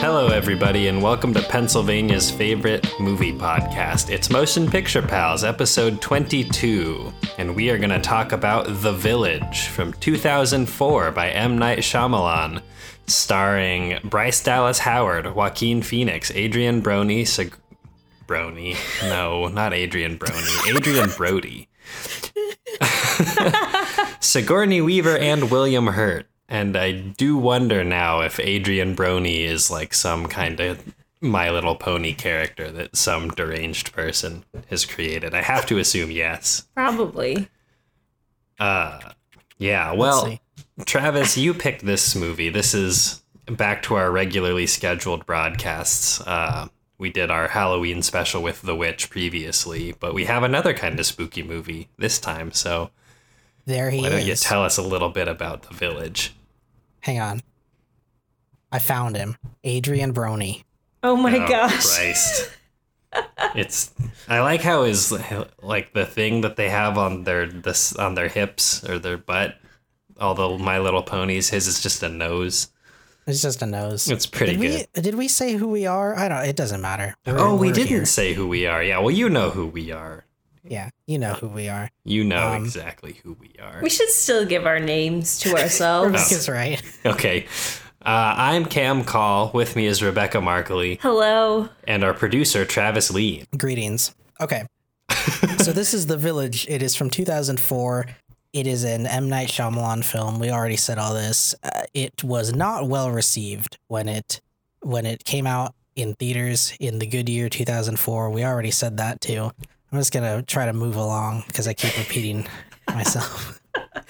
Hello, everybody, and welcome to Pennsylvania's favorite movie podcast. It's Motion Picture Pals, episode 22, and we are going to talk about The Village from 2004 by M. Night Shyamalan, starring Bryce Dallas Howard, Joaquin Phoenix, Adrian Brony, Brony, no, not Adrian Brony, Adrien Brody, Sigourney Weaver, and William Hurt. And I do wonder now if Adrian Brony is like some kind of My Little Pony character that some deranged person has created. I have to assume yes. Probably. Uh, yeah. Well. Travis, you picked this movie. This is back to our regularly scheduled broadcasts. Uh, we did our Halloween special with The Witch previously, but we have another kind of spooky movie this time. So There he why don't you is. tell us a little bit about The Village? Hang on. I found him. Adrian Brony. Oh my Oh, gosh. Christ. it's I like how how is like the thing that they have on their this on their hips or their butt. All the My Little Ponies, his is just a nose. It's just a nose. It's pretty did good. We, did we say who we are? I don't. It doesn't matter. We're- oh, we we're didn't here. say who we are. Yeah, well, you know who we are. Yeah, you know who we are. You know Um, exactly who we are. We should still give our names to ourselves. Rebecca's right. Okay. Uh, I'm Cam Call. With me is Rebecca Markley Hello. and our producer, Travis Lee. Greetings. Okay. so this is The Village. It is from 2004. It is an M Night Shyamalan film. We already said all this. Uh, it was not well received when it when it came out in theaters in the good year 2004. We already said that too. I'm just gonna try to move along because I keep repeating myself.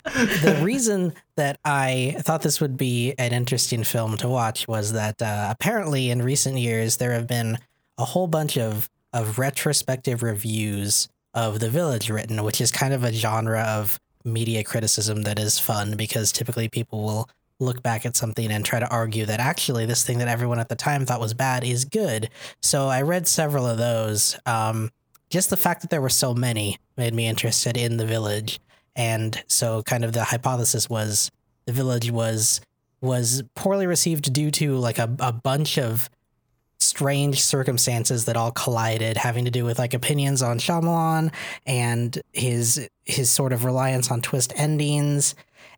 the reason that I thought this would be an interesting film to watch was that uh, apparently in recent years there have been a whole bunch of of retrospective reviews of The Village written, which is kind of a genre of media criticism that is fun because typically people will look back at something and try to argue that actually this thing that everyone at the time thought was bad is good. So I read several of those. Um, just the fact that there were so many made me interested in The Village. And so kind of the hypothesis was The Village was was poorly received due to like a, a bunch of strange circumstances that all collided, having to do with like opinions on Shyamalan and his his sort of reliance on twist endings,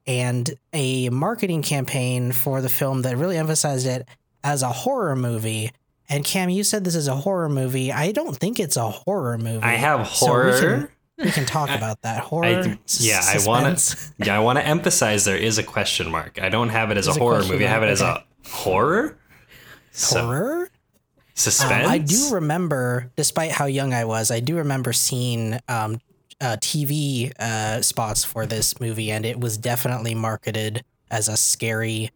and a marketing campaign for the film that really emphasized it as a horror movie. And Cam, you said this is a horror movie. I don't think it's a horror movie. I have So we horror. can- we can talk about that horror. I, yeah, I want to. Yeah, I want to emphasize there is a question mark. I don't have it as a a horror movie. I have it as a horror. So, horror. Um. I do remember, despite how young I was, I do remember seeing um, uh, TV uh, spots for this movie, and it was definitely marketed as a scary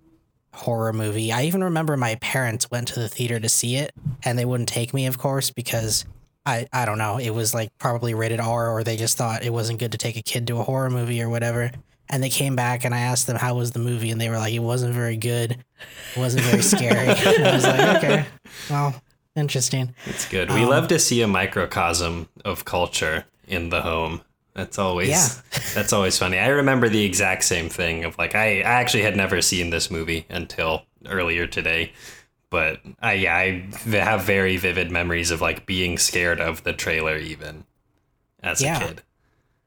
horror movie. I even remember my parents went to the theater to see it, and they wouldn't take me, of course, because I, I don't know, it was like probably rated R, or they just thought it wasn't good to take a kid to a horror movie or whatever. And they came back, and I asked them how was the movie, and they were like, it wasn't very good, it wasn't very scary. I was like, okay, well, interesting. It's good. We Um, love to see a microcosm of culture in the home. That's always Yeah. that's always funny. I remember the exact same thing of like I, I actually had never seen this movie until earlier today. But I yeah, I have very vivid memories of like being scared of the trailer even as Yeah. a kid.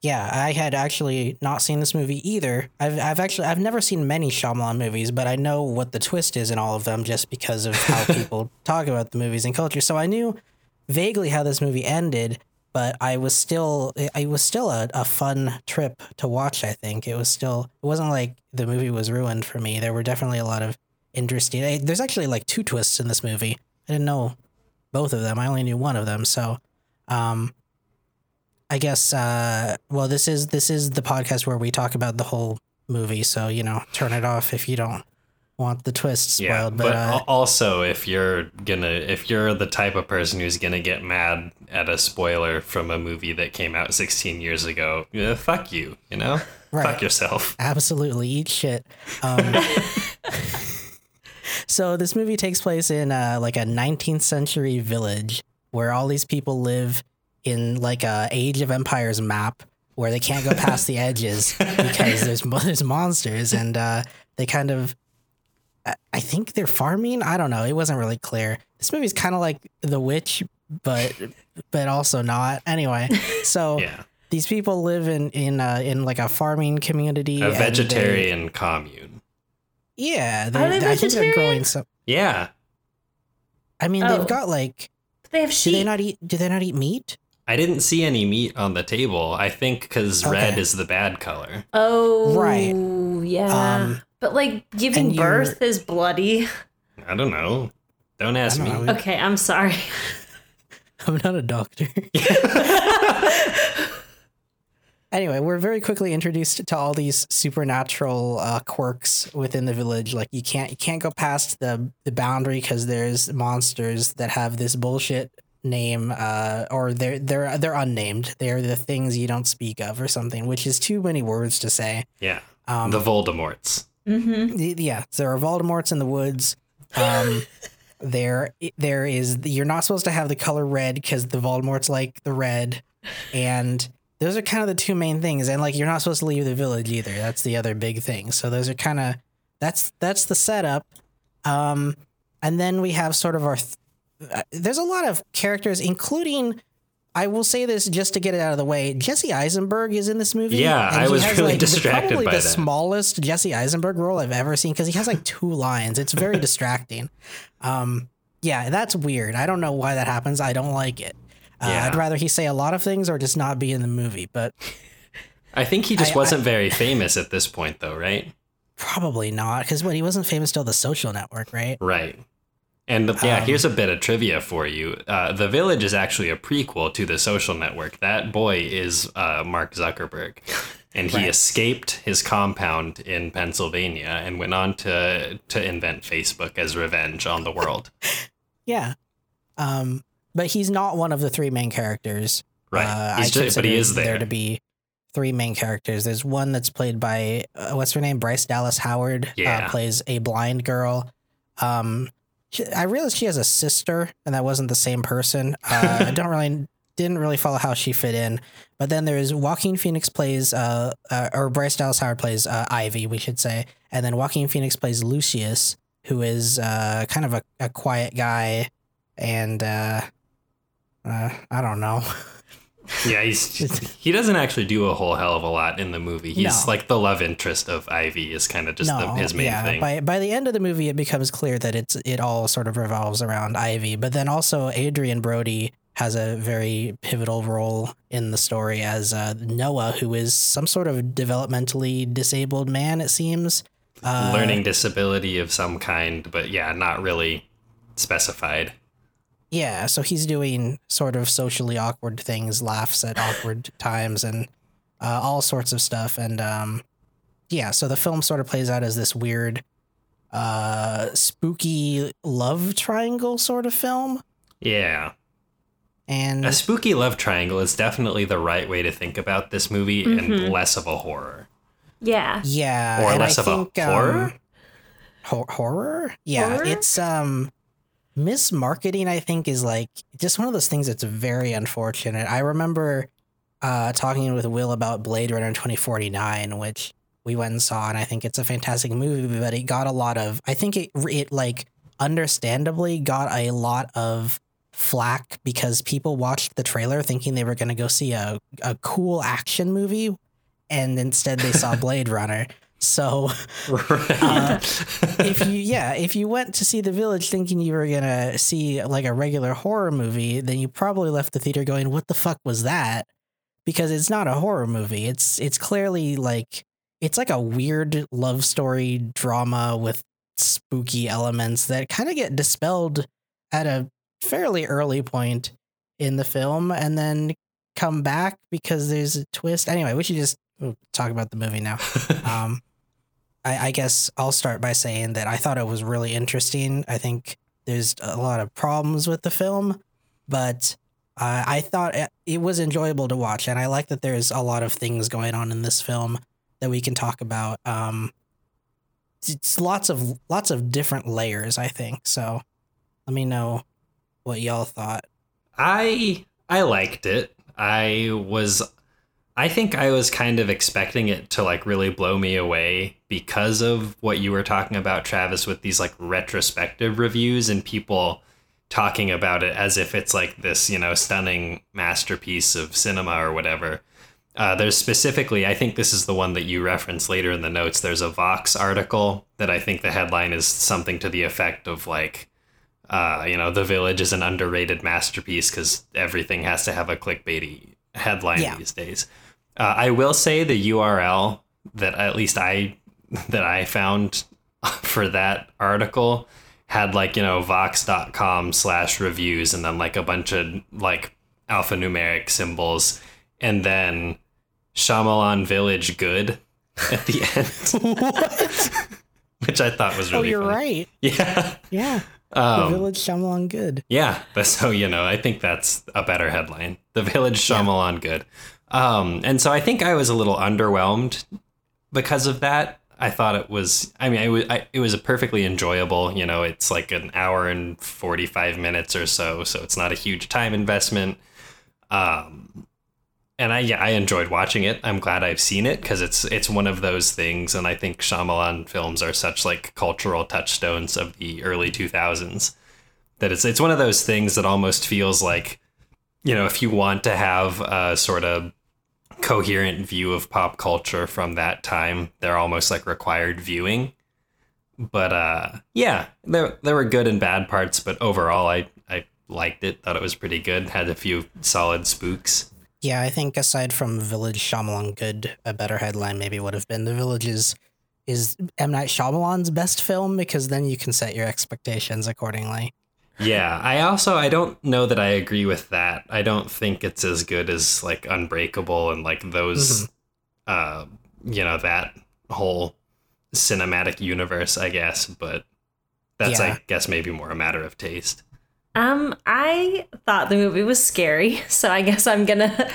Yeah, I had actually not seen this movie either. I've I've actually I've never seen many Shyamalan movies, but I know what the twist is in all of them just because of how people talk about the movies and culture. So I knew vaguely how this movie ended, but I was still it, was still a, a fun trip to watch. I think it was still it wasn't like the movie was ruined for me. There were definitely a lot of interesting. eh, There's actually like two twists in this movie. I didn't know both of them. I only knew one of them. So, um, I guess uh well this is this is the podcast where we talk about the whole movie, so you know, turn it off if you don't want the twist spoiled. Yeah, but, but uh, also if you're gonna if you're the type of person who's gonna get mad at a spoiler from a movie that came out 16 years ago, yeah, fuck you, you know, Right. fuck yourself. absolutely eat shit. Um, so this movie takes place in uh, like a 19th century village where all these people live in like a Age of Empires map where they can't go past the edges because there's there's monsters and uh, they kind of I- I think they're farming. I don't know. It wasn't really clear. This movie's kind of like The Witch, but but also not. Anyway, so Yeah. these people live in in uh, in like a farming community. A and they- vegetarian commune. yeah, they, Are they I think they're growing some. Yeah. I mean, Oh. they've got like. They have Do sheep. they not eat? Do they not eat meat? I didn't see any meat on the table. I think because red is the bad color. oh, Right. Yeah. Um, but like giving birth is bloody. I don't know. Don't ask me. don't know. Okay, I'm sorry. I'm not a doctor. anyway, we're very quickly introduced to all these supernatural uh, quirks within the village. Like you can't you can't go past the the boundary because there's monsters that have this bullshit name, uh, or they're they're they're unnamed. They're the things you don't speak of or something, which is too many words to say. Yeah. Um, the Voldemorts. Mm-hmm. Y- yeah there are voldemorts in the woods um there there is you're not supposed to have the color red because the voldemorts like the red and those are kind of the two main things and like you're not supposed to leave the village either that's the other big thing so those are kind of that's that's the setup um and then we have sort of our th- there's a lot of characters including I will say this just to get it out of the way. Jesse Eisenberg is in this movie. Yeah, I was has, really like, distracted probably by the that. smallest Jesse Eisenberg role I've ever seen because he has like two lines. It's very distracting. Um, yeah, that's weird. I don't know why that happens. I don't like it. Uh, Yeah. I'd rather he say a lot of things or just not be in the movie. But I think he just I- wasn't very famous at this point, though, right? probably not because what he wasn't famous till The Social Network, right? Right. And yeah, Um, here's a bit of trivia for you. Uh, the Village is actually a prequel to The Social Network. That boy is uh, Mark Zuckerberg. And he Right. escaped his compound in Pennsylvania and went on to, to invent Facebook as revenge on the world. Yeah. Um, but he's not one of the three main characters. Right. Uh, He's I just, but he is there. to be three main characters. There's one that's played by uh, what's her name, Bryce Dallas Howard. Yeah. uh, plays a blind girl. Um, she, I realized she has a sister, and that wasn't the same person. Uh, I don't really didn't really follow how she fit in. But then there's Joaquin Phoenix plays, uh, uh or Bryce Dallas Howard plays uh, Ivy, we should say, and then Joaquin Phoenix plays Lucius, who is uh kind of a, a quiet guy, and uh, uh, I don't know. Yeah, he's he doesn't actually do a whole hell of a lot in the movie. He's No. like the love interest of Ivy is kind of just the, his main yeah. thing. By by the end of the movie, it becomes clear that it's it all sort of revolves around Ivy. But then also Adrien Brody has a very pivotal role in the story as uh, Noah, who is some sort of developmentally disabled man. It seems. Uh, Learning disability of some kind, but yeah, not really specified. Yeah, so he's doing sort of socially awkward things, laughs at awkward times, and uh, all sorts of stuff. And um, yeah, so the film sort of plays out as this weird, uh, spooky love triangle sort of film. Yeah. And A spooky love triangle is definitely the right way to think about this movie and less of a horror. Yeah. yeah, Or and less I of a think, um, horror? Horror? Yeah, Horror? it's um mismarketing I think is like just one of those things that's very unfortunate. I remember uh talking with Will about Blade Runner 2049 which we went and saw and I think it's a fantastic movie but it got a lot of I think it it like understandably got a lot of flack because people watched the trailer thinking they were going to go see a a cool action movie and instead they saw Blade Runner. So Right. Uh, if you yeah if you went to see the village thinking you were gonna see like a regular horror movie then you probably left the theater going what the fuck was that? Because it's not a horror movie. It's it's clearly like it's like a weird love story drama with spooky elements that kind of get dispelled at a fairly early point in the film and then come back because there's a twist. Anyway we should just we'll talk about the movie now um, I, I guess I'll start by saying that I thought it was really interesting. I think there's a lot of problems with the film, but uh, I thought it, it was enjoyable to watch, and I like that there's a lot of things going on in this film that we can talk about. Um, it's lots of lots of different layers. I think so. Let me know what y'all thought. I I liked it. I was I think I was kind of expecting it to like really blow me away because of what you were talking about Travis with these like retrospective reviews and people talking about it as if it's like this, you know, stunning masterpiece of cinema or whatever. Uh, there's specifically, I think this is the one that you reference later in the notes. There's a Vox article that I think the headline is something to the effect of like, uh, you know, The Village is an underrated masterpiece because everything has to have a clickbaity headline Yeah. these days. Uh, I will say the URL that at least I that I found for that article had like you know vox.com slash reviews and then like a bunch of like alphanumeric symbols and then Shyamalan Village good at the end, which I thought was really. Oh, you're funny. right. Yeah. Yeah. the Um, Village Shyamalan good. yeah, but so you know, I think that's a better headline. The Village Shyamalan good. Um, and so I think I was a little underwhelmed because of that. I thought it was. I mean, it was. I, it was a perfectly enjoyable. You know, it's like an hour and forty five minutes or so, so it's not a huge time investment. Um, and I yeah, I enjoyed watching it. I'm glad I've seen it because it's it's one of those things, and I think Shyamalan films are such like cultural touchstones of the early two thousands that it's it's one of those things that almost feels like you know if you want to have a sort of coherent view of pop culture from that time they're almost like required viewing but uh yeah there there were good and bad parts but overall i i liked it thought it was pretty good had a few solid spooks Yeah, I think aside from Village Shyamalan good, a better headline maybe would have been The Village is, is M. Night Shyamalan's best film because then you can set your expectations accordingly. Yeah, I also I don't know that I agree with that. I don't think it's as good as like Unbreakable and like those uh you know that whole cinematic universe, I guess, but that's Yeah. I guess maybe more a matter of taste. Um, I thought the movie was scary, so I guess I'm gonna,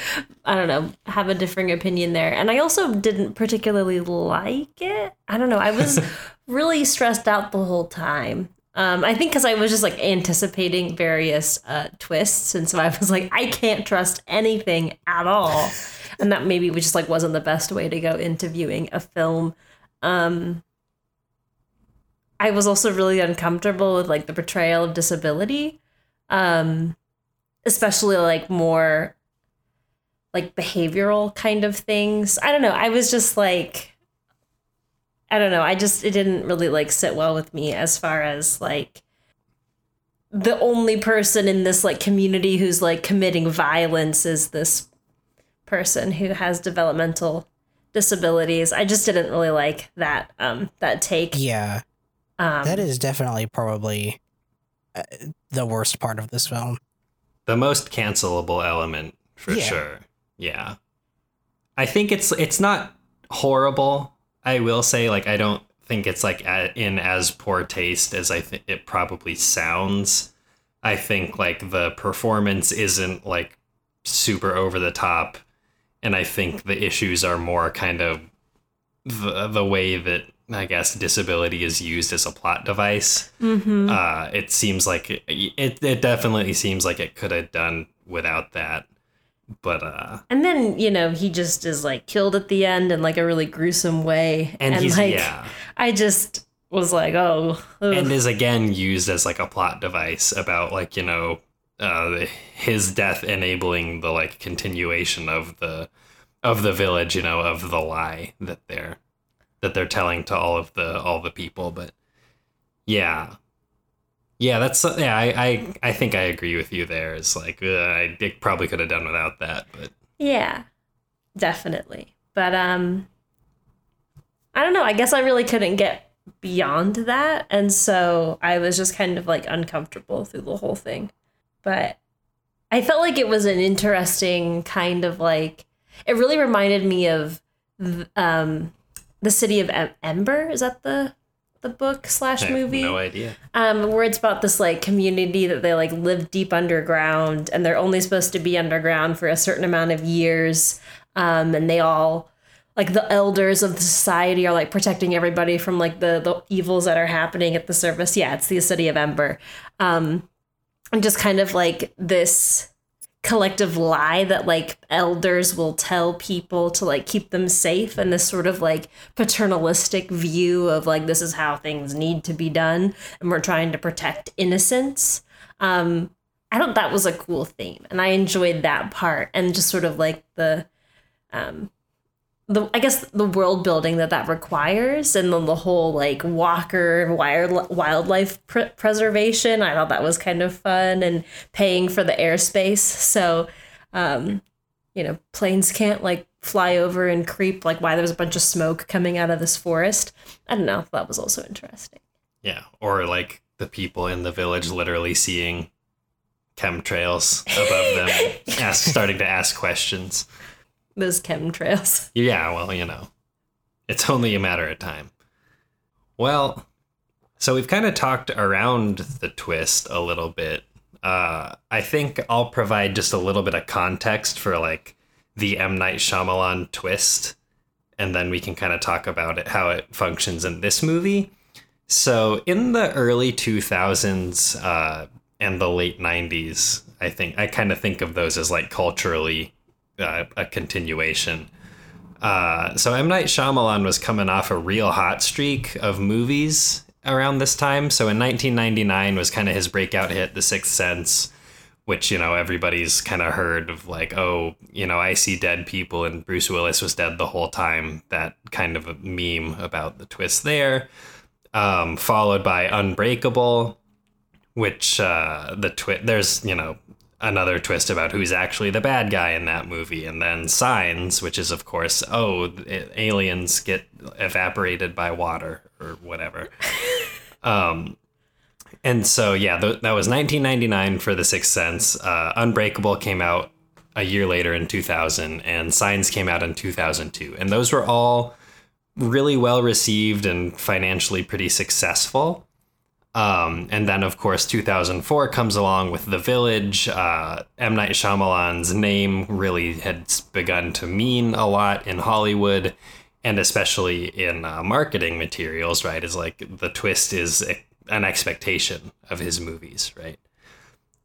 I don't know, have a differing opinion there. And I also didn't particularly like it. I don't know. I was really stressed out the whole time. Um, I think because I was just like anticipating various uh, twists, and so I was like, I can't trust anything at all, and that maybe was just like wasn't the best way to go into viewing a film. Um, I was also really uncomfortable with like the portrayal of disability, um, especially like more like behavioral kind of things. I don't know. I was just like, I don't know. I just it didn't really like sit well with me as far as like the only person in this like community who's like committing violence is this person who has developmental disabilities. I just didn't really like that um that take. Yeah, Um, that is definitely probably uh, the worst part of this film. The most cancelable element for Yeah. sure. Yeah. I think it's it's not horrible. I will say like I don't think it's like in as poor taste as I think it probably sounds. I think like the performance isn't like super over the top and I think the issues are more kind of the the way that I guess disability is used as a plot device. mhm. Uh, it seems like it, it, it definitely seems like it could have done without that. But uh, And then, you know, he just is like killed at the end in like a really gruesome way. and, he's like, yeah, I just was like, oh, ugh. and is again used as like a plot device about like you know uh, his death enabling the like continuation of the of the village, you know, of the lie that they're that they're telling to all of the all the people. But yeah, yeah, that's yeah. I I, I think I agree with you there. It's like uh, I probably could have done without that, but yeah, definitely. But um, I don't know. I guess I really couldn't get beyond that, and so I was just kind of like uncomfortable through the whole thing. But I felt like it was an interesting kind of like. It really reminded me of um, the city of em- Ember. Is that the the book slash movie? no idea. um, where it's about this like community that they like live deep underground and they're only supposed to be underground for a certain amount of years um, and they all like the elders of the society are like protecting everybody from like the the evils that are happening at the surface yeah it's the city of ember um, and just kind of like this collective lie that like elders will tell people to like keep them safe and this sort of like paternalistic view of like this is how things need to be done and we're trying to protect innocence. Um i thought that was a cool theme and i enjoyed that part and just sort of like the um the I guess the world building that that requires, and then the whole like walker wild wildlife pr- preservation. I thought that was kind of fun, and paying for the airspace. So, um, you know, planes can't like fly over and creep like why there's a bunch of smoke coming out of this forest. I don't know. That was also interesting. Yeah, or like the people in the village literally seeing chemtrails above them, ask, starting to ask questions those chemtrails. Yeah, well, you know, it's only a matter of time. Well, so we've kind of talked around the twist a little bit. Uh, I think I'll provide just a little bit of context for like the M Night Shyamalan twist, and then we can kind of talk about it how it functions in this movie. So in the early 2000s uh, and the late 90s, I think I kind of think of those as like culturally uh, a continuation. Uh, so M Night Shyamalan was coming off a real hot streak of movies around this time. So in 1999 was kind of his breakout hit, The Sixth Sense, which you know everybody's kind of heard of, like oh you know I see dead people and Bruce Willis was dead the whole time. That kind of a meme about the twist there. Um, followed by Unbreakable, which uh, the twist there's you know another twist about who's actually the bad guy in that movie. And then signs which is of course oh aliens get evaporated by water or whatever. Um and so yeah th- that was 1999 for the sixth sense. Uh, unbreakable came out a year later in 2000 and signs came out in 2002 and those were all really well received and financially pretty successful um, and then, of course, 2004 comes along with The Village. Uh, M. Night Shyamalan's name really had begun to mean a lot in Hollywood, and especially in uh, marketing materials, right? Is like the twist is an expectation of his movies, right?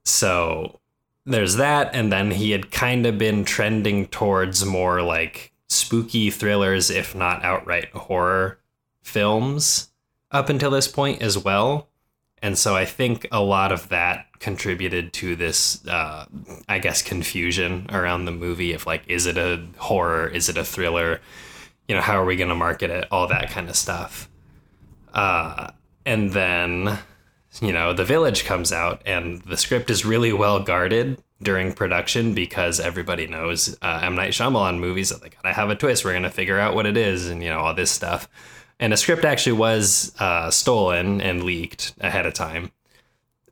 So there's that. And then he had kind of been trending towards more like spooky thrillers, if not outright horror films up until this point as well and so I think a lot of that contributed to this, uh, I guess, confusion around the movie of like, is it a horror? Is it a thriller? You know, how are we going to market it? All that kind of stuff. Uh, and then, you know, The Village comes out, and the script is really well guarded during production because everybody knows uh, M. Night Shyamalan movies they gotta have a twist. We're gonna figure out what it is, and you know all this stuff and a script actually was uh, stolen and leaked ahead of time.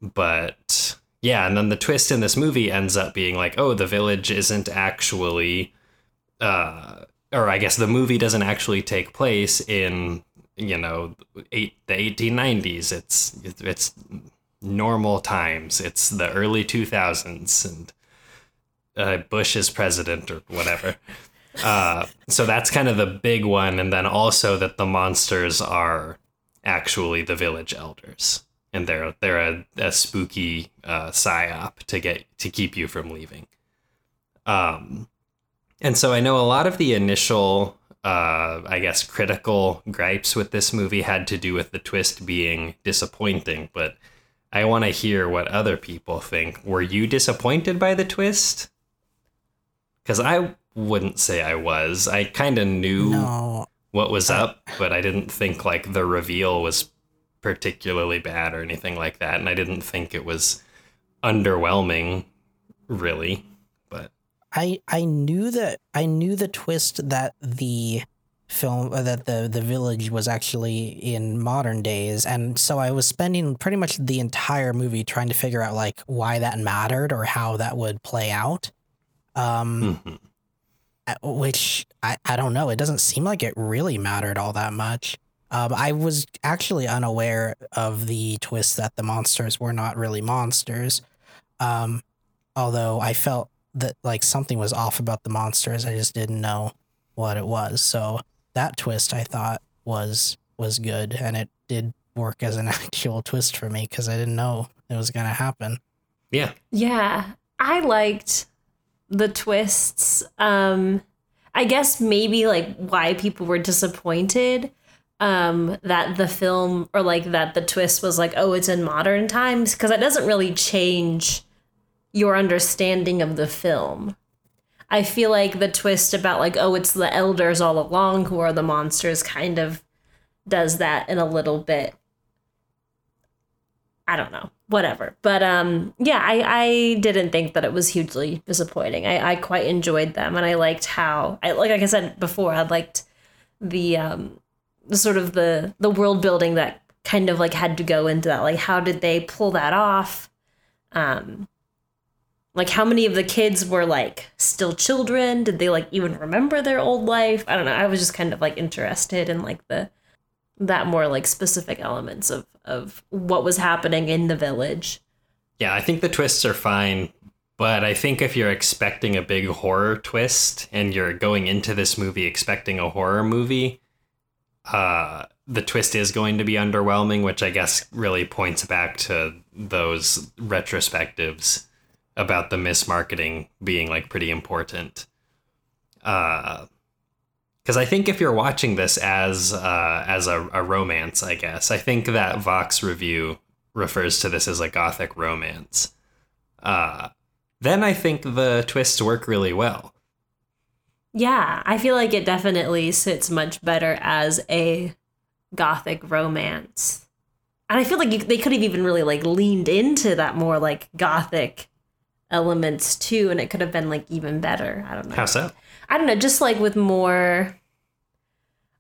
But yeah, and then the twist in this movie ends up being like, oh, the village isn't actually, uh, or I guess the movie doesn't actually take place in you know eight, the 1890s. It's it's normal times. It's the early 2000s, and uh, Bush is president or whatever. Uh, so that's kind of the big one, and then also that the monsters are actually the village elders, and they're they're a, a spooky uh, psyop to get to keep you from leaving. Um, and so I know a lot of the initial, uh, I guess, critical gripes with this movie had to do with the twist being disappointing, but I want to hear what other people think. Were you disappointed by the twist? Because I wouldn't say I was. I kind of knew no. what was up, but I didn't think like the reveal was particularly bad or anything like that, and I didn't think it was underwhelming, really. But I I knew that I knew the twist that the film uh, that the the village was actually in modern days and so i was spending pretty much the entire movie trying to figure out like why that mattered or how that would play out um mm-hmm which I, I don't know. It doesn't seem like it really mattered all that much. Um, I was actually unaware of the twist that the monsters were not really monsters. Um, although I felt that like something was off about the monsters. I just didn't know what it was. So that twist I thought was was good and it did work as an actual twist for me because I didn't know it was gonna happen. Yeah. Yeah. I liked the twists. Um, I guess maybe like why people were disappointed um, that the film or like that the twist was like, oh, it's in modern times because that doesn't really change your understanding of the film. I feel like the twist about like, oh, it's the elders all along who are the monsters kind of does that in a little bit. I don't know, whatever. But um, yeah, I, I didn't think that it was hugely disappointing. I, I quite enjoyed them, and I liked how I like like I said before, I liked the um, sort of the the world building that kind of like had to go into that. Like, how did they pull that off? Um, like how many of the kids were like still children did they like even remember their old life i don't know i was just kind of like interested in like the that more like specific elements of of what was happening in the village Yeah, I think the twists are fine, but I think if you're expecting a big horror twist and you're going into this movie expecting a horror movie, uh, the twist is going to be underwhelming, which I guess really points back to those retrospectives about the mismarketing being like pretty important. Uh, because I think if you're watching this as uh, as a, a romance, I guess I think that Vox review refers to this as a gothic romance. Uh, then I think the twists work really well. yeah i feel like it definitely sits much better as a gothic romance and i feel like you, they could have even really like leaned into that more like gothic elements too and it could have been like even better i don't know How so? I don't know, just like with more,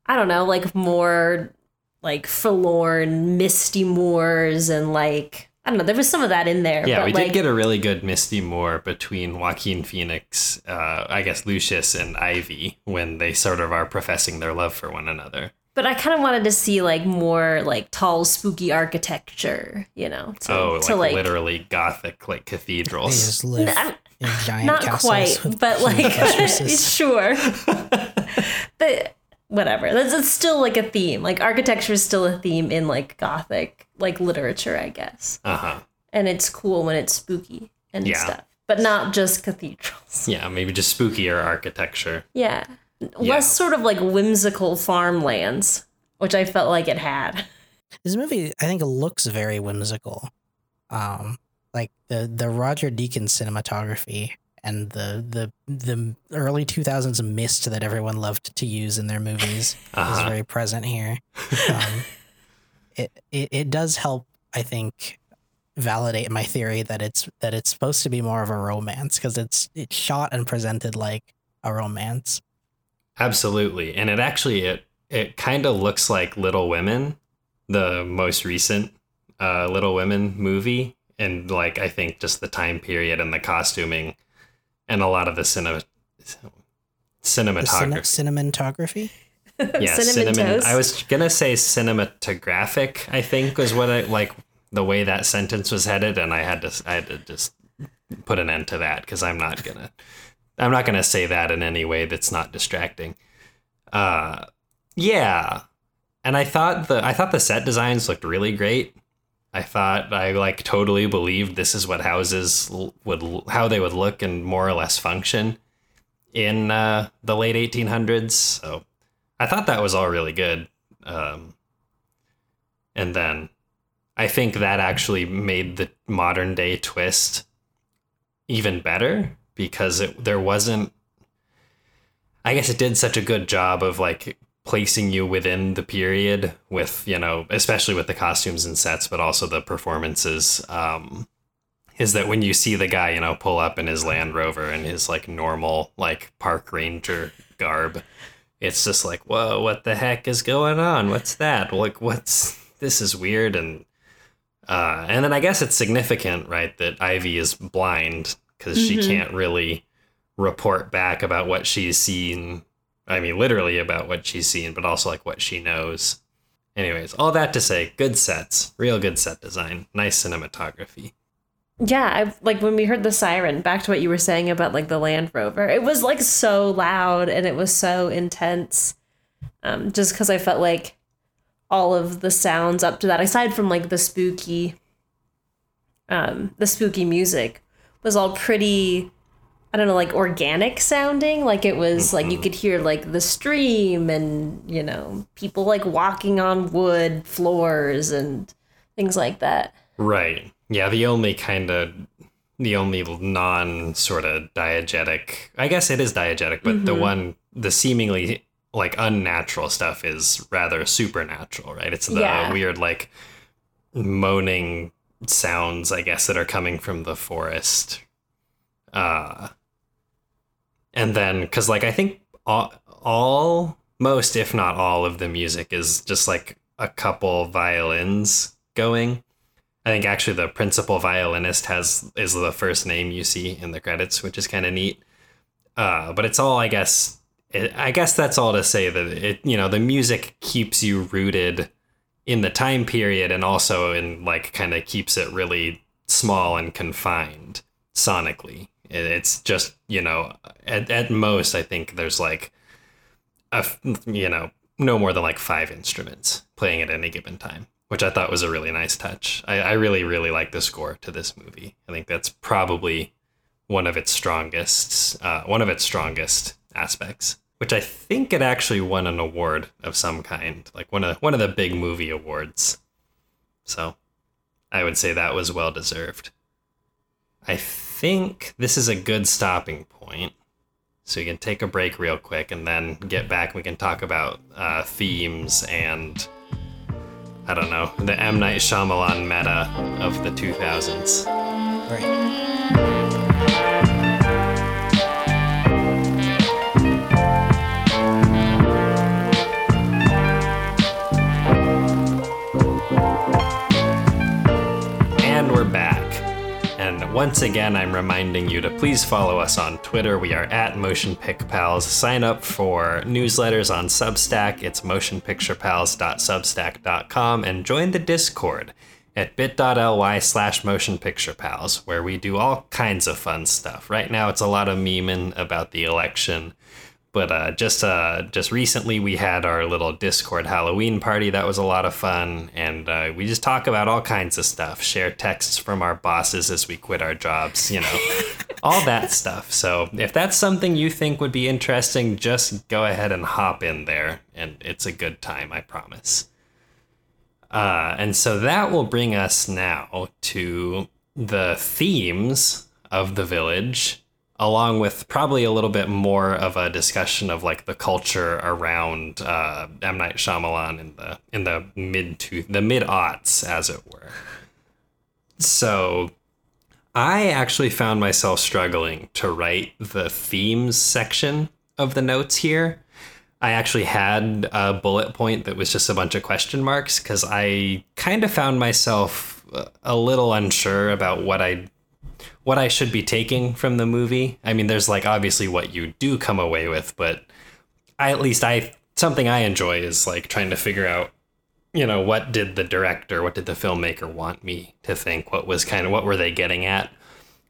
I don't know, like more like forlorn, misty moors and like, I don't know, there was some of that in there. Yeah, but we like, did get a really good misty moor between Joaquin Phoenix, uh, I guess Lucius and Ivy when they sort of are professing their love for one another. But I kind of wanted to see like more like tall, spooky architecture, you know? To, oh, to, like, literally gothic, like They cathedrals. just live I'm- in giant not castles quite, but like, sure. but whatever. That's it's still like a theme. Like architecture is still a theme in like gothic, like literature, I guess. Uh huh. and it's cool when it's spooky and Yeah. stuff, but not just cathedrals. Yeah, maybe just spookier architecture. Yeah. Yeah. Less sort of like whimsical farmlands, which I felt like it had. This movie, I think, looks very whimsical. Um, like the the Roger Deakins cinematography and the the the early two thousands mist that everyone loved to use in their movies is Uh-huh. very present here. Um, it, it it does help, I think, validate my theory that it's that it's supposed to be more of a romance because it's it's shot and presented like a romance. Absolutely. And it actually it it kind of looks like Little Women, the most recent uh, Little Women movie, and like I think just the time period and the costuming, and a lot of the cinema The cinematography. cin- cinematography. yeah, Cinnamon cinnamon. I was gonna say cinematographic. I think was what I like the way that sentence was headed, and I had to I had to just put an end to that because I'm not gonna I'm not gonna say that in any way that's not distracting. Uh, yeah, and I thought the I thought the set designs looked really great. I thought I like totally believed this is what houses would how they would look and more or less function in uh, the late 1800s. So I thought that was all really good. Um, and then I think that actually made the modern day twist even better because it there wasn't I guess it did such a good job of like placing you within the period with, you know, especially with the costumes and sets, but also the performances. Um, is that when you see the guy, you know, pull up in his Land Rover and his like normal like park ranger garb, it's just like, whoa, what the heck is going on? What's that? Like, what's this is weird and uh, and then I guess it's significant, right, that Ivy is blind because she Mhm. can't really report back about what she's seen. I mean, literally about what she's seen, but also like what she knows. Anyways, all that to say, good sets, real good set design, nice cinematography. Yeah, I like when we heard the siren, back to what you were saying about like the Land Rover. It was like so loud and it was so intense. Um, just because I felt like all of the sounds up to that, aside from like the spooky um the spooky music, was all pretty I don't know, like organic sounding. Like it was mm-hmm. like you could hear like the stream and, you know, people like walking on wood floors and things like that. Right. Yeah, the only kind of the only non sort of diegetic, I guess it is diegetic, but mm-hmm. the one the seemingly like unnatural stuff is rather supernatural, right? It's the yeah. weird like moaning sounds, I guess, that are coming from the forest. Uh and then because like I think all, all most if not all of the music is just like a couple violins going. I think actually the principal violinist has is the first name you see in the credits, which is kind of neat. Uh, but it's all, I guess, it, I guess that's all to say that it, you know, the music keeps you rooted in the time period and also in like kind of keeps it really small and confined sonically. It, it's just, you know, at, at most, I think there's like a, you know, no more than like five instruments playing at any given time, which I thought was a really nice touch. I, I really, really like the score to this movie. I think that's probably one of its strongest, uh, one of its strongest aspects which I think it actually won an award of some kind, like one of one of the big movie awards. So, I would say that was well deserved. I think this is a good stopping point. So you can take a break real quick and then get back. We can talk about uh, themes and I don't know the M Night Shyamalan meta of the 2000s. Right. Once again, I'm reminding you to please follow us on Twitter. We are at Motion Pick Pals. Sign up for newsletters on Substack. It's motionpicturepals.substack.com and join the Discord at bit.ly slash motion picture pals, where we do all kinds of fun stuff. Right now, it's a lot of memeing about the election but uh, just uh, just recently, we had our little Discord Halloween party. That was a lot of fun, and uh, we just talk about all kinds of stuff. Share texts from our bosses as we quit our jobs. You know, all that stuff. So if that's something you think would be interesting, just go ahead and hop in there, and it's a good time. I promise. Uh, and so that will bring us now to the themes of the village along with probably a little bit more of a discussion of like the culture around uh, M Night Shyamalan in the in the mid to the mid aughts, as it were. So, I actually found myself struggling to write the themes section of the notes here. I actually had a bullet point that was just a bunch of question marks because I kind of found myself a little unsure about what I what I should be taking from the movie. I mean, there's like obviously what you do come away with, but I at least I something I enjoy is like trying to figure out, you know, what did the director, what did the filmmaker want me to think? What was kind of what were they getting at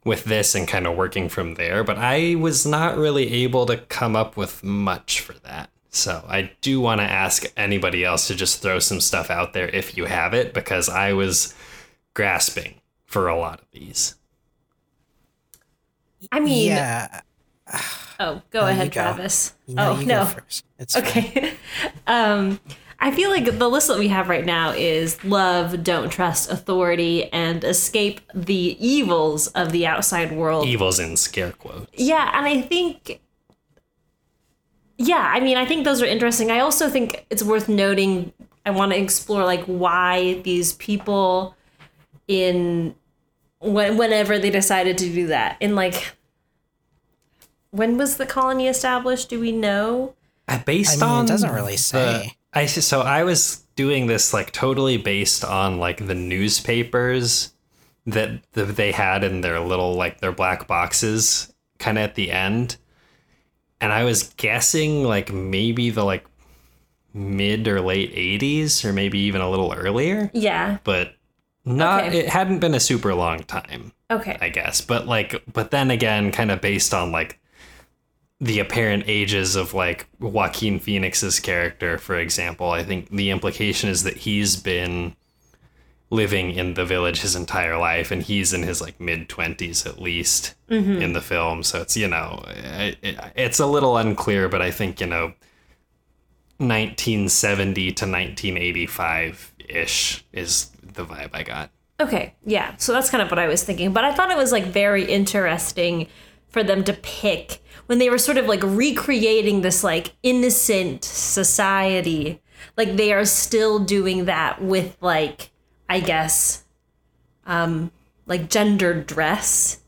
with this and kind of working from there? But I was not really able to come up with much for that. So I do want to ask anybody else to just throw some stuff out there if you have it, because I was grasping for a lot of these. I mean, yeah. Oh, go no, ahead, Travis. No, oh no. It's okay. um, I feel like the list that we have right now is love, don't trust authority, and escape the evils of the outside world. Evils in scare quotes. Yeah, and I think yeah, I mean, I think those are interesting. I also think it's worth noting. I want to explore like why these people in when, whenever they decided to do that. And like, when was the colony established? Do we know? Uh, based I mean, on it doesn't really say. The, I so I was doing this like totally based on like the newspapers that they had in their little like their black boxes kind of at the end and i was guessing like maybe the like mid or late 80s or maybe even a little earlier yeah but not okay. it hadn't been a super long time. Okay. I guess. But like but then again kind of based on like the apparent ages of like Joaquin Phoenix's character, for example, I think the implication is that he's been living in the village his entire life and he's in his like mid 20s at least mm-hmm. in the film so it's you know it, it- it's a little unclear but i think you know 1970 to 1985 ish is the vibe i got Okay, yeah. So that's kind of what I was thinking. But I thought it was like very interesting for them to pick when they were sort of like recreating this like innocent society. Like they are still doing that with like I guess um like gendered dress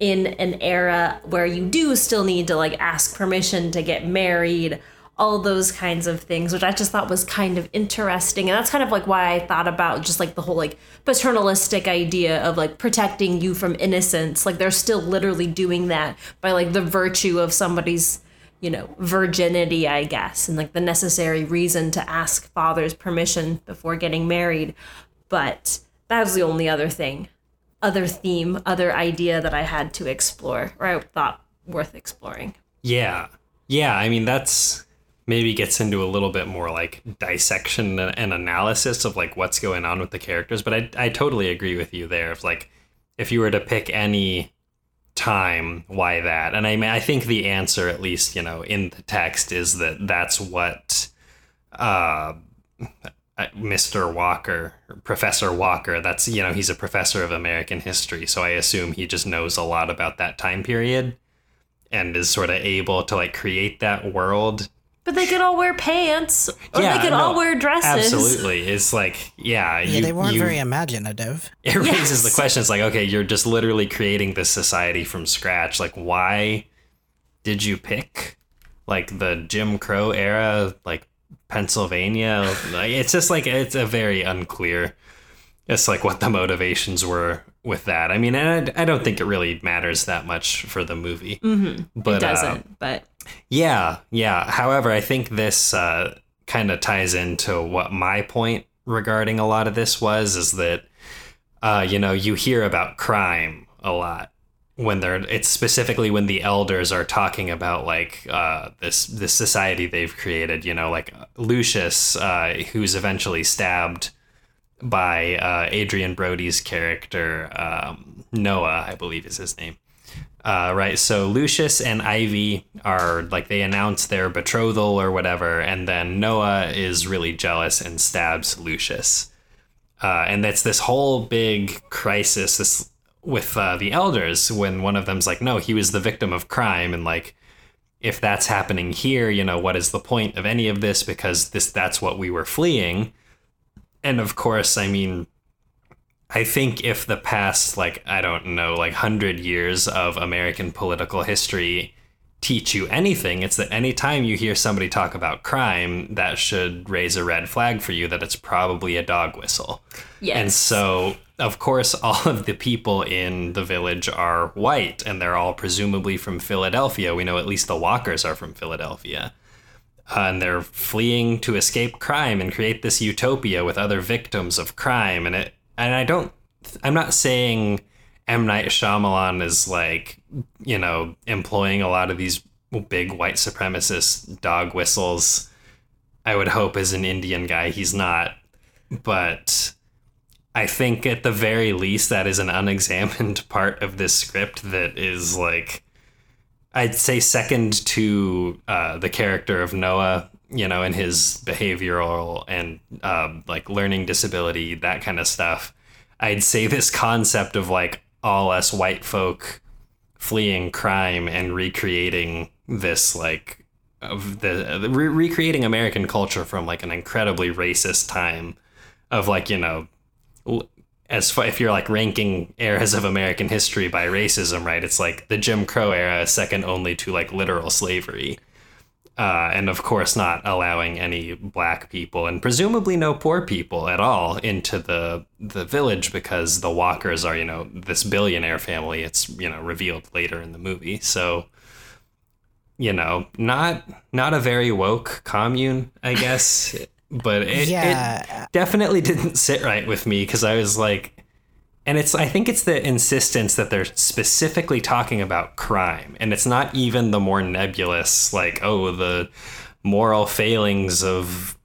in an era where you do still need to like ask permission to get married all those kinds of things which i just thought was kind of interesting and that's kind of like why i thought about just like the whole like paternalistic idea of like protecting you from innocence like they're still literally doing that by like the virtue of somebody's you know virginity i guess and like the necessary reason to ask father's permission before getting married but that was the only other thing other theme, other idea that I had to explore, or I thought worth exploring. Yeah. Yeah, I mean that's maybe gets into a little bit more like dissection and analysis of like what's going on with the characters, but I I totally agree with you there. If like if you were to pick any time, why that? And I mean I think the answer at least, you know, in the text is that that's what uh uh, Mr. Walker, Professor Walker, that's, you know, he's a professor of American history. So I assume he just knows a lot about that time period and is sort of able to like create that world. But they could all wear pants, or Yeah, they could no, all wear dresses. Absolutely. It's like, yeah, Yeah, you, they weren't you- very imaginative. it raises the Yes. question. It's like, okay, you're just literally creating this society from scratch. Like, why did you pick like the Jim Crow era, like Pennsylvania? Like, it's just like it's a very unclear. It's like what the motivations were with that. I mean, and I, I don't think it really matters that much for the movie. Mm-hmm. But it uh, doesn't, but yeah, yeah. However, I think this uh, kind of ties into what my point regarding a lot of this was is that, uh, you know, you hear about crime a lot when they're it's specifically when the elders are talking about like uh, this this society they've created you know like lucius uh, who's eventually stabbed by uh, Adrien Brody's character um, noah i believe is his name uh, right, so Lucius and Ivy are like they announce their betrothal or whatever, and then Noah is really jealous and stabs Lucius. Uh, and that's this whole big crisis this with uh, the elders when one of them's like, no, he was the victim of crime, and like if that's happening here, you know, what is the point of any of this? Because this that's what we were fleeing. And of course, I mean, I think if the past, like, I don't know, like 100 years of American political history teach you anything, it's that anytime you hear somebody talk about crime, that should raise a red flag for you that it's probably a dog whistle. yes. And so, of course, all of the people in the village are white, and they're all presumably from Philadelphia. We know at least the Walkers are from Philadelphia. Uh, and they're fleeing to escape crime and create this utopia with other victims of crime. And it, and I don't, I'm not saying M Night Shyamalan is like, you know, employing a lot of these big white supremacist dog whistles. I would hope as an Indian guy he's not, but I think at the very least that is an unexamined part of this script that is like I'd say second to uh, the character of Noah, you know, and his behavioral and um, like learning disability, that kind of stuff. I'd say this concept of like all us white folk fleeing crime and recreating this like of the, re- recreating American culture from like an incredibly racist time of like you know as far if you're like ranking eras of American history by racism, right? It's like the Jim Crow era, second only to like literal slavery, uh, and of course not allowing any black people and presumably no poor people at all into the the village because the Walkers are you know this billionaire family. It's you know revealed later in the movie, so you know not not a very woke commune, I guess. But it, it definitely didn't sit right with me because I was like, and it's I think it's the insistence that they're specifically talking about crime, and it's not even the more nebulous like oh the moral failings of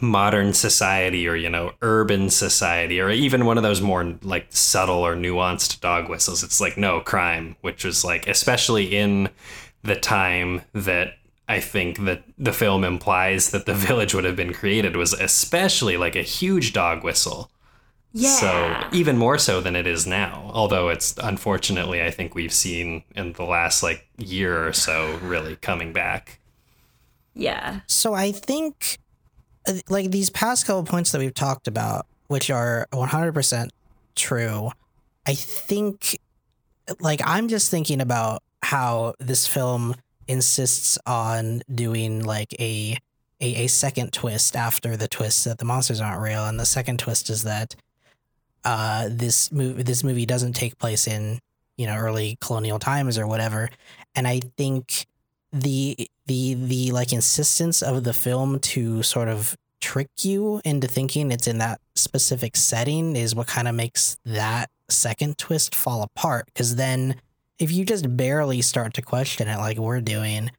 modern society or you know urban society or even one of those more like subtle or nuanced dog whistles. It's like no crime which was like especially in the time that i think that the film implies that the village would have been created was especially like a huge dog whistle Yeah. so even more so than it is now although it's unfortunately i think we've seen in the last like year or so really coming back yeah. So I think, uh, like these past couple points that we've talked about, which are 100% true, I think, like, I'm just thinking about how this film insists on doing like a, a, a second twist after the twist that the monsters aren't real. And the second twist is that uh, this movie this movie doesn't take place in you know early colonial times or whatever. And i think the the the like insistence of the film to sort of trick you into thinking it's in that specific setting is what kind of makes that second twist fall apart. Because then if you just barely start to question it like we're doing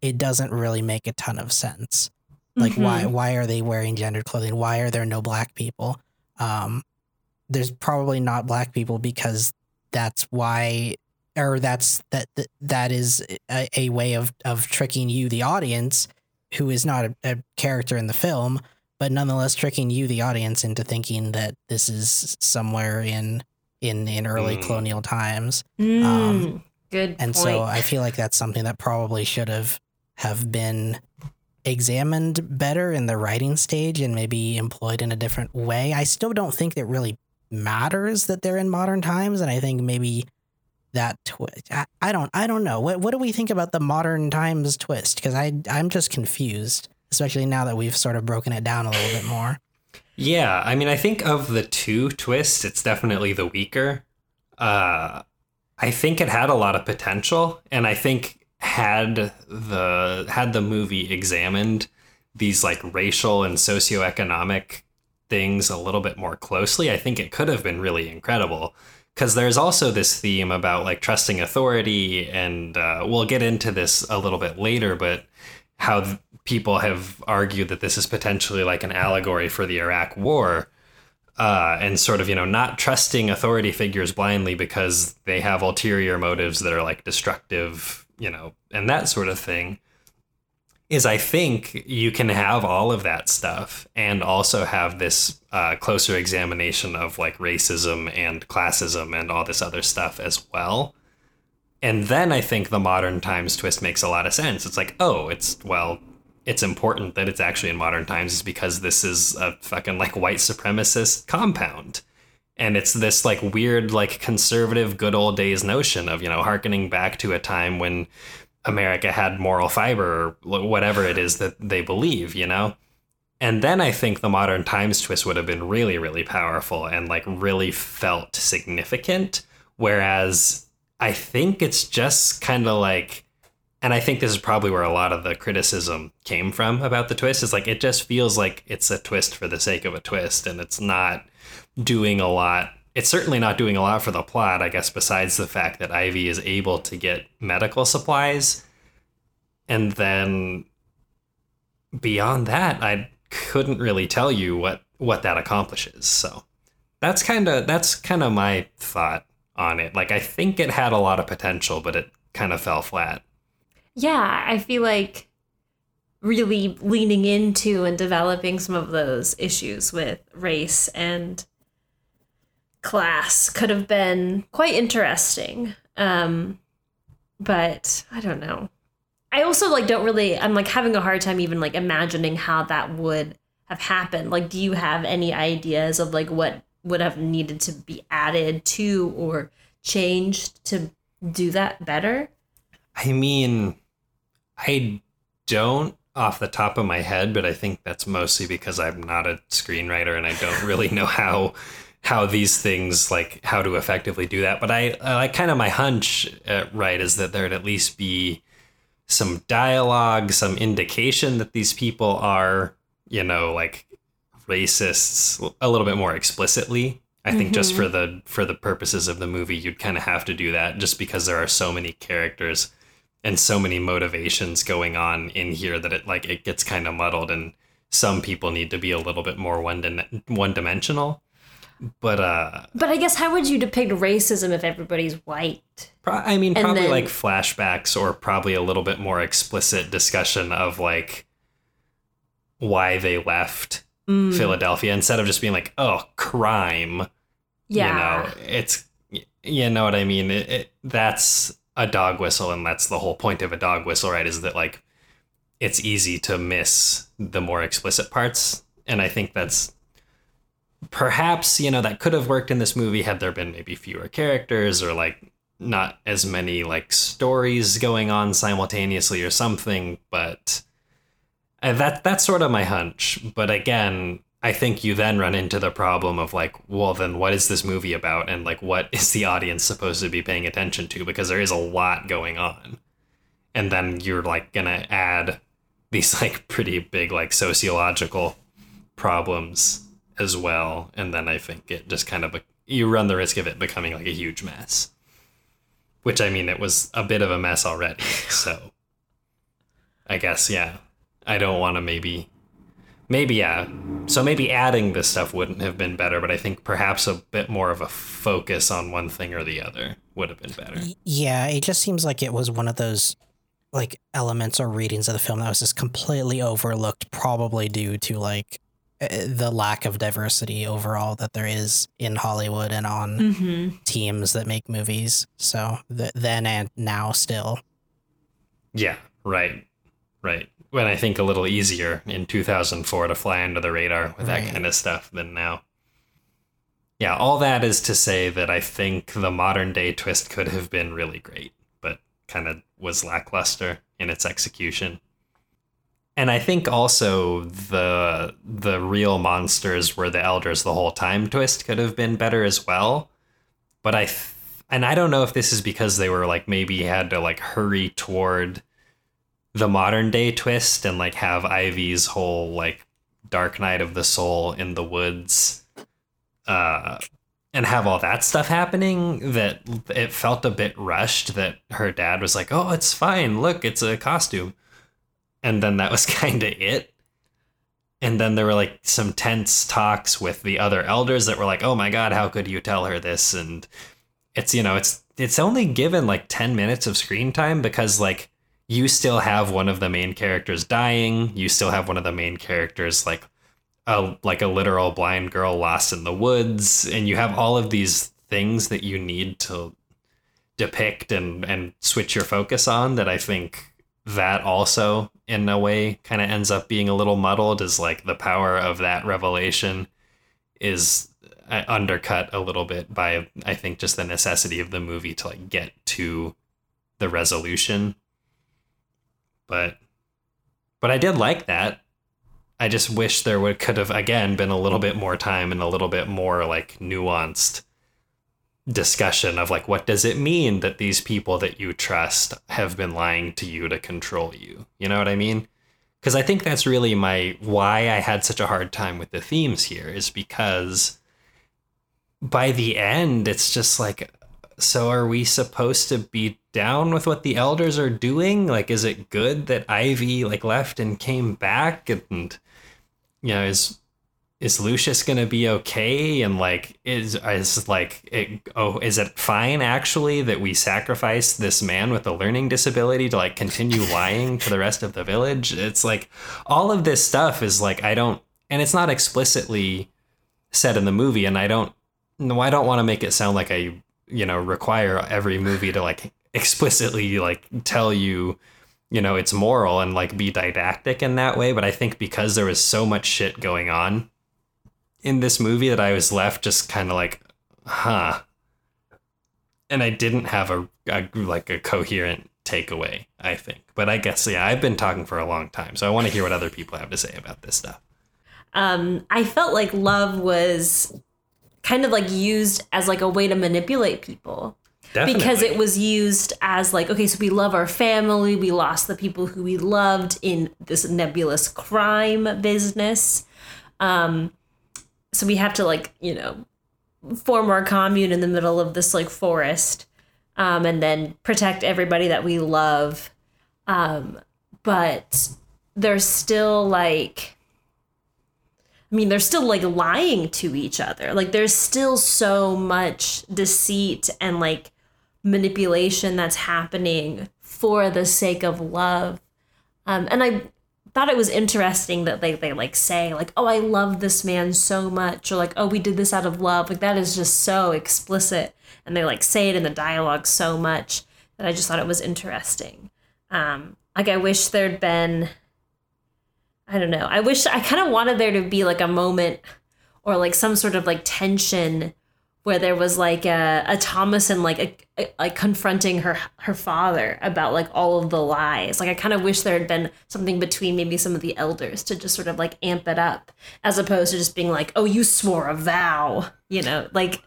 it doesn't really make a ton of sense. Like why Mhm. why are they wearing gendered clothing? Why are there no black people? Um there's probably not black people because that's why or that's that that, that is a, a way of of tricking you the audience who is not a, a character in the film but nonetheless tricking you the audience into thinking that this is somewhere in in in early Mm. colonial times Mm, Um, good and point. so I feel like that's something that probably should have have been examined better in the writing stage and maybe employed in a different way. I still don't think it really matters that they're in modern times, and I think maybe that twist. I, don't. I don't know. What What do we think about the modern times twist? Because I I'm just confused, especially now that we've sort of broken it down a little bit more. Yeah, I mean, I think of the two twists, it's definitely the weaker. Uh, I think it had a lot of potential, and I think had the had the movie examined these like racial and socioeconomic things a little bit more closely, I think it could have been really incredible. Because there's also this theme about like trusting authority, and uh, we'll get into this a little bit later, but how th- people have argued that this is potentially like an allegory for the Iraq War, uh, and sort of you know not trusting authority figures blindly because they have ulterior motives that are like destructive, you know, and that sort of thing. Is I think you can have all of that stuff and also have this uh, closer examination of like racism and classism and all this other stuff as well. And then I think the modern times twist makes a lot of sense. It's like, oh, it's well, it's important that it's actually in modern times is because this is a fucking like white supremacist compound. And it's this like weird, like conservative good old days notion of, you know, harkening back to a time when America had moral fiber or whatever it is that they believe, you know? And then I think the modern times twist would have been really, really powerful and like really felt significant. Whereas I think it's just kind of like, and I think this is probably where a lot of the criticism came from about the twist is like, it just feels like it's a twist for the sake of a twist and it's not doing a lot. It's certainly not doing a lot for the plot, I guess, besides the fact that Ivy is able to get medical supplies. And then beyond that, I couldn't really tell you what what that accomplishes. So that's kind of that's kind of my thought on it. Like I think it had a lot of potential, but it kind of fell flat. yeah, I feel like really leaning into and developing some of those issues with race and class could have been quite interesting. Um, but I don't know. I also like don't really I'm like having a hard time even like imagining how that would have happened. Like do you have any ideas of like what would have needed to be added to or changed to do that better? I mean, I don't off the top of my head, but I think that's mostly because I'm not a screenwriter and I don't really know how how these things like how to effectively do that. But I, I like kind of my hunch, uh, right, is that there'd at least be some dialogue, some indication that these people are, you know, like racists a little bit more explicitly. I think just for the for the purposes of the movie, you'd kind of have to do that just because there are so many characters and so many motivations going on in here that it like it gets kind of muddled and some people need to be a little bit more one one dimensional. But uh But I guess how would you depict racism if everybody's white? pro- I mean And probably then- like flashbacks or probably a little bit more explicit discussion of like why they left Mm, Philadelphia instead of just being like, "Oh, crime." yeah. you know it's you know what i mean it, it, that's a dog whistle and that's the whole point of a dog whistle right is that like it's easy to miss the more explicit parts and i think that's perhaps you know that could have worked in this movie had there been maybe fewer characters or like not as many like stories going on simultaneously or something but uh, that that's sort of my hunch but again I think you then run into the problem of like, well, then what is this movie about? And like, what is the audience supposed to be paying attention to? Because there is a lot going on. And then you're like to add these like pretty big, like sociological problems as well. And then I think it just kind of, you run the risk of it becoming like a huge mess. Which I mean, it was a bit of a mess already. So I guess, yeah, I don't want to maybe maybe yeah so maybe adding this stuff wouldn't have been better but i think perhaps a bit more of a focus on one thing or the other would have been better Yeah, it just seems like it was one of those like elements or readings of the film that was just completely overlooked, probably due to like the lack of diversity overall that there is in Hollywood and on Mm-hmm. teams that make movies. So th- then and now still. yeah right right when i think a little easier in 2004 to fly under the radar with that kind of stuff than now yeah all that is to say that i think the modern day twist could have been really great but kind of was lackluster in its execution and i think also the the real monsters were the elders the whole time. Twist could have been better as well. But i th- and i don't know if this is because they were like maybe had to like hurry toward the modern day twist and like have ivy's whole like dark night of the soul in the woods uh and have all that stuff happening that it felt a bit rushed that her dad was like oh it's fine. Look it's a costume and then that was kind of it. And then there were like some tense talks with the other elders that were like oh my god how could you tell her this? And it's you know it's it's only given like 10 minutes of screen time because like you still have one of the main characters dying. You still have one of the main characters like a like a literal blind girl lost in the woods. And you have all of these things that you need to depict and and switch your focus on that I think that also in a way kind of ends up being a little muddled is like the power of that revelation is uh, undercut a little bit by I think just the necessity of the movie to like get to the resolution. But but I did like that. I just wish there would could have again been a little bit more time and a little bit more like nuanced discussion of like what does it mean that these people that you trust have been lying to you to control you? You know what i mean? Because i think that's really my why i had such a hard time with the themes here is because by the end it's just like so are we supposed to be down with what the elders are doing? Like is it good that ivy like left and came back? And you know is is lucius gonna be okay? And like is is like it, oh is it fine actually that we sacrifice this man with a learning disability to like continue lying to the rest of the village? It's like all of this stuff is like i don't and it's not explicitly said in the movie and i don't no i don't want to make it sound like i you know require every movie to like explicitly like tell you you know it's moral and like be didactic in that way but i think because there was so much shit going on in this movie that i was left just kind of like huh. And i didn't have a, a like a coherent takeaway i think. But i guess yeah i've been talking for a long time so i want to hear what other people have to say about this stuff. Um, I felt like love was kind of like used as like a way to manipulate people. Definitely. because it was used as like okay so we love our family we lost the people who we loved in this nebulous crime business. Um so we have to like you know form our commune in the middle of this like forest um and then protect everybody that we love um but there's still like I mean, they're still like lying to each other. Like there's still so much deceit and like manipulation that's happening for the sake of love. Um, and I thought it was interesting that they, they like say like, oh, I love this man so much, or like, oh, we did this out of love. Like that is just so explicit. And they like say it in the dialogue so much that I just thought it was interesting. Um, like I wish there'd been I don't know. I wish I kind of wanted there to be like a moment or like some sort of like tension where there was like a, a and like a, a, like confronting her her father about like all of the lies. Like I kind of wish there had been something between maybe some of the elders to just sort of like amp it up as opposed to just being like, "Oh, you swore a vow," you know, like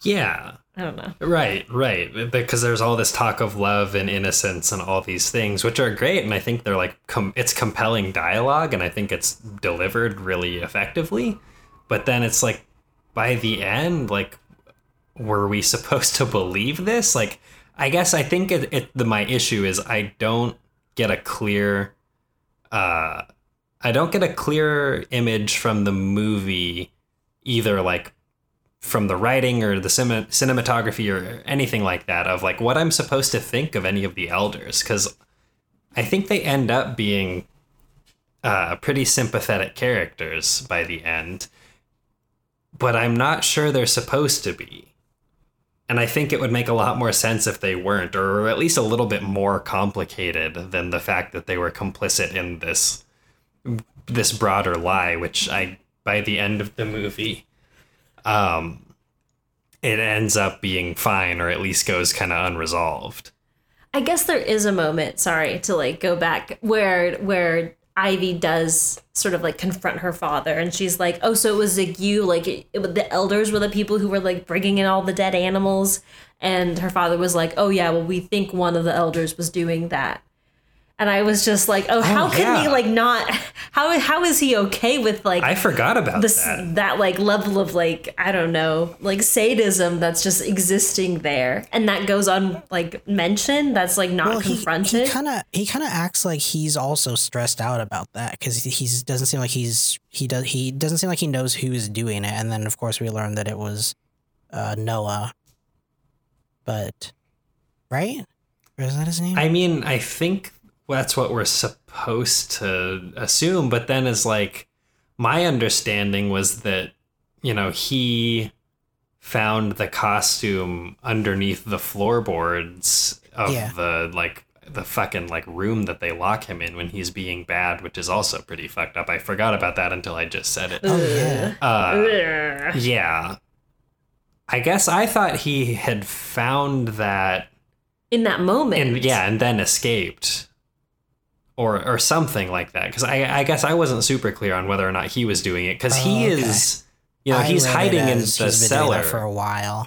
yeah. I don't know. Right, right. Because there's all this talk of love and innocence and all these things, which are great, and I think they're like com- it's compelling dialogue, and I think it's delivered really effectively. But then it's like, by the end, like, were we supposed to believe this? Like, I guess I think it, it the my issue is I don't get a clear, uh, I don't get a clear image from the movie, either like from the writing or the cin- cinematography or anything like that of like what I'm supposed to think of any of the elders because I think they end up being uh, pretty sympathetic characters by the end, but I'm not sure they're supposed to be. And I think it would make a lot more sense if they weren't, or at least a little bit more complicated than the fact that they were complicit in this this broader lie, which I by the end of the movie um, it ends up being fine or at least goes kind of unresolved. I guess there is a moment, sorry, to like go back where where Ivy does sort of like confront her father and she's like, "Oh, so it was like you like it, it, the elders were the people who were like bringing in all the dead animals." And her father was like, "Oh yeah, well we think one of the elders was doing that." And I was just like, oh, how can yeah. he like not? How how is he okay with like? I forgot about this, that. That like level of like I don't know like sadism that's just existing there, and that goes on like mentioned. That's like not well, confronted. He kind of he kind of acts like he's also stressed out about that because he doesn't seem like he's he does he doesn't seem like he knows who is doing it, and then of course we learned that it was uh, Noah. But right, or is that his name? I mean, I think that's what we're supposed to assume. But then is like my understanding was that, you know, he found the costume underneath the floorboards of Yeah. the like the fucking like room that they lock him in when he's being bad, which is also pretty fucked up. I forgot about that until I just said it. oh yeah. Uh, yeah. I guess I thought he had found that in that moment. and yeah, and then escaped, or or something like that. Because I I guess I wasn't super clear on whether or not he was doing it. Because he Oh, okay. is, you know, I he's hiding in the he's been doing cellar. for a while.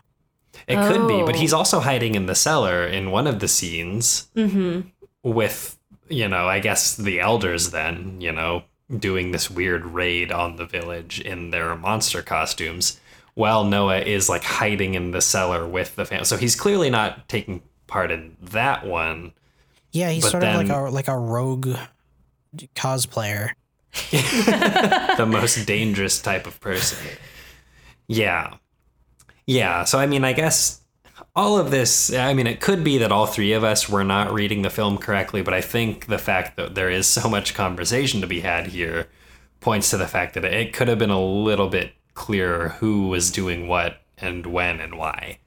it could be, but Oh. he's also hiding in the cellar in one of the scenes Mm-hmm. with you know I guess the elders. Then you know doing this weird raid on the village in their monster costumes. While Noah is like hiding in the cellar with the family, so he's clearly not taking part in that one. Yeah, he's But sort of like a like a rogue cosplayer. the most dangerous type of person. Yeah. Yeah. So, I mean, I guess all of this, I mean, it could be that all three of us were not reading the film correctly, but I think the fact that there is so much conversation to be had here points to the fact that it could have been a little bit clearer who was doing what and when and why.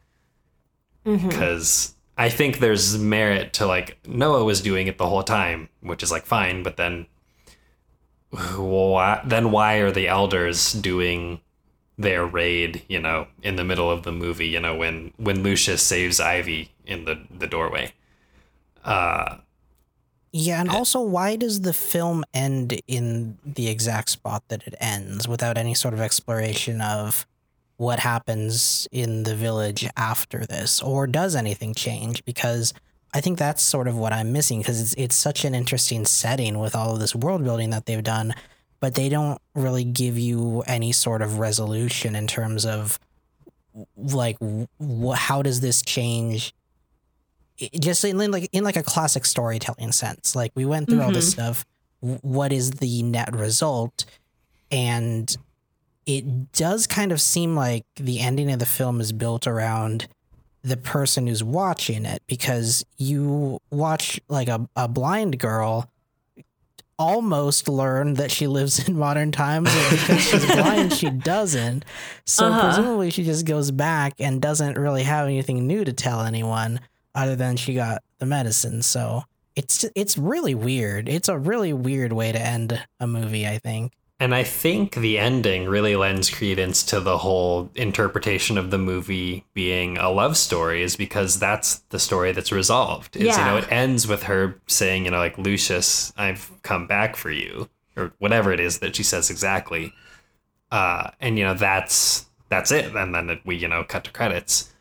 Mm-hmm. Because I think there's merit to like Noah was doing it the whole time, which is like fine, but then why, then why are the elders doing their raid you know in the middle of the movie you know when when lucius saves ivy in the the doorway? Uh Yeah, and also, why does the film end in the exact spot that it ends without any sort of exploration of what happens in the village after this, or does anything change? Because I think that's sort of what I'm missing because it's it's such an interesting setting with all of this world building that they've done, but they don't really give you any sort of resolution in terms of like wh- how does this change? It- just in like in like a classic storytelling sense like we went through all this mm-hmm. stuff what is the net result? And it does kind of seem like the ending of the film is built around the person who's watching it because you watch like a, a blind girl almost learn that she lives in modern times because she's blind she doesn't. So Uh-huh. presumably she just goes back and doesn't really have anything new to tell anyone other than she got the medicine. So it's it's really weird. It's a really weird way to end a movie i think And I think the ending really lends credence to the whole interpretation of the movie being a love story, is because that's the story that's resolved. Is, you know, it ends with her saying, you know, like, Lucius, I've come back for you, or whatever it is that she says exactly. Uh, and, you know, that's that's it. And then we, you know, cut to credits.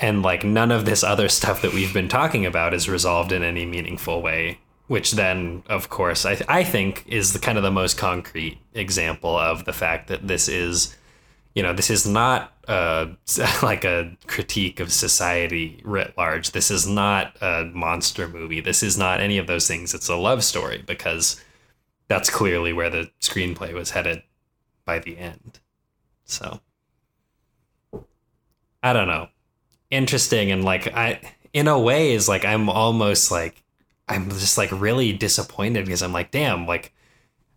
And, like, none of this other stuff that we've been talking about is resolved in any meaningful way which then of course I, I think is the kind of the most concrete example of the fact that this is you know this is not uh, like a critique of society writ large. This is not a monster movie. This is not any of those things. It's a love story because that's clearly where the screenplay was headed by the end. So i don't know. Interesting and like i in a way is like i'm almost like I'm just like really disappointed because I'm like, damn, like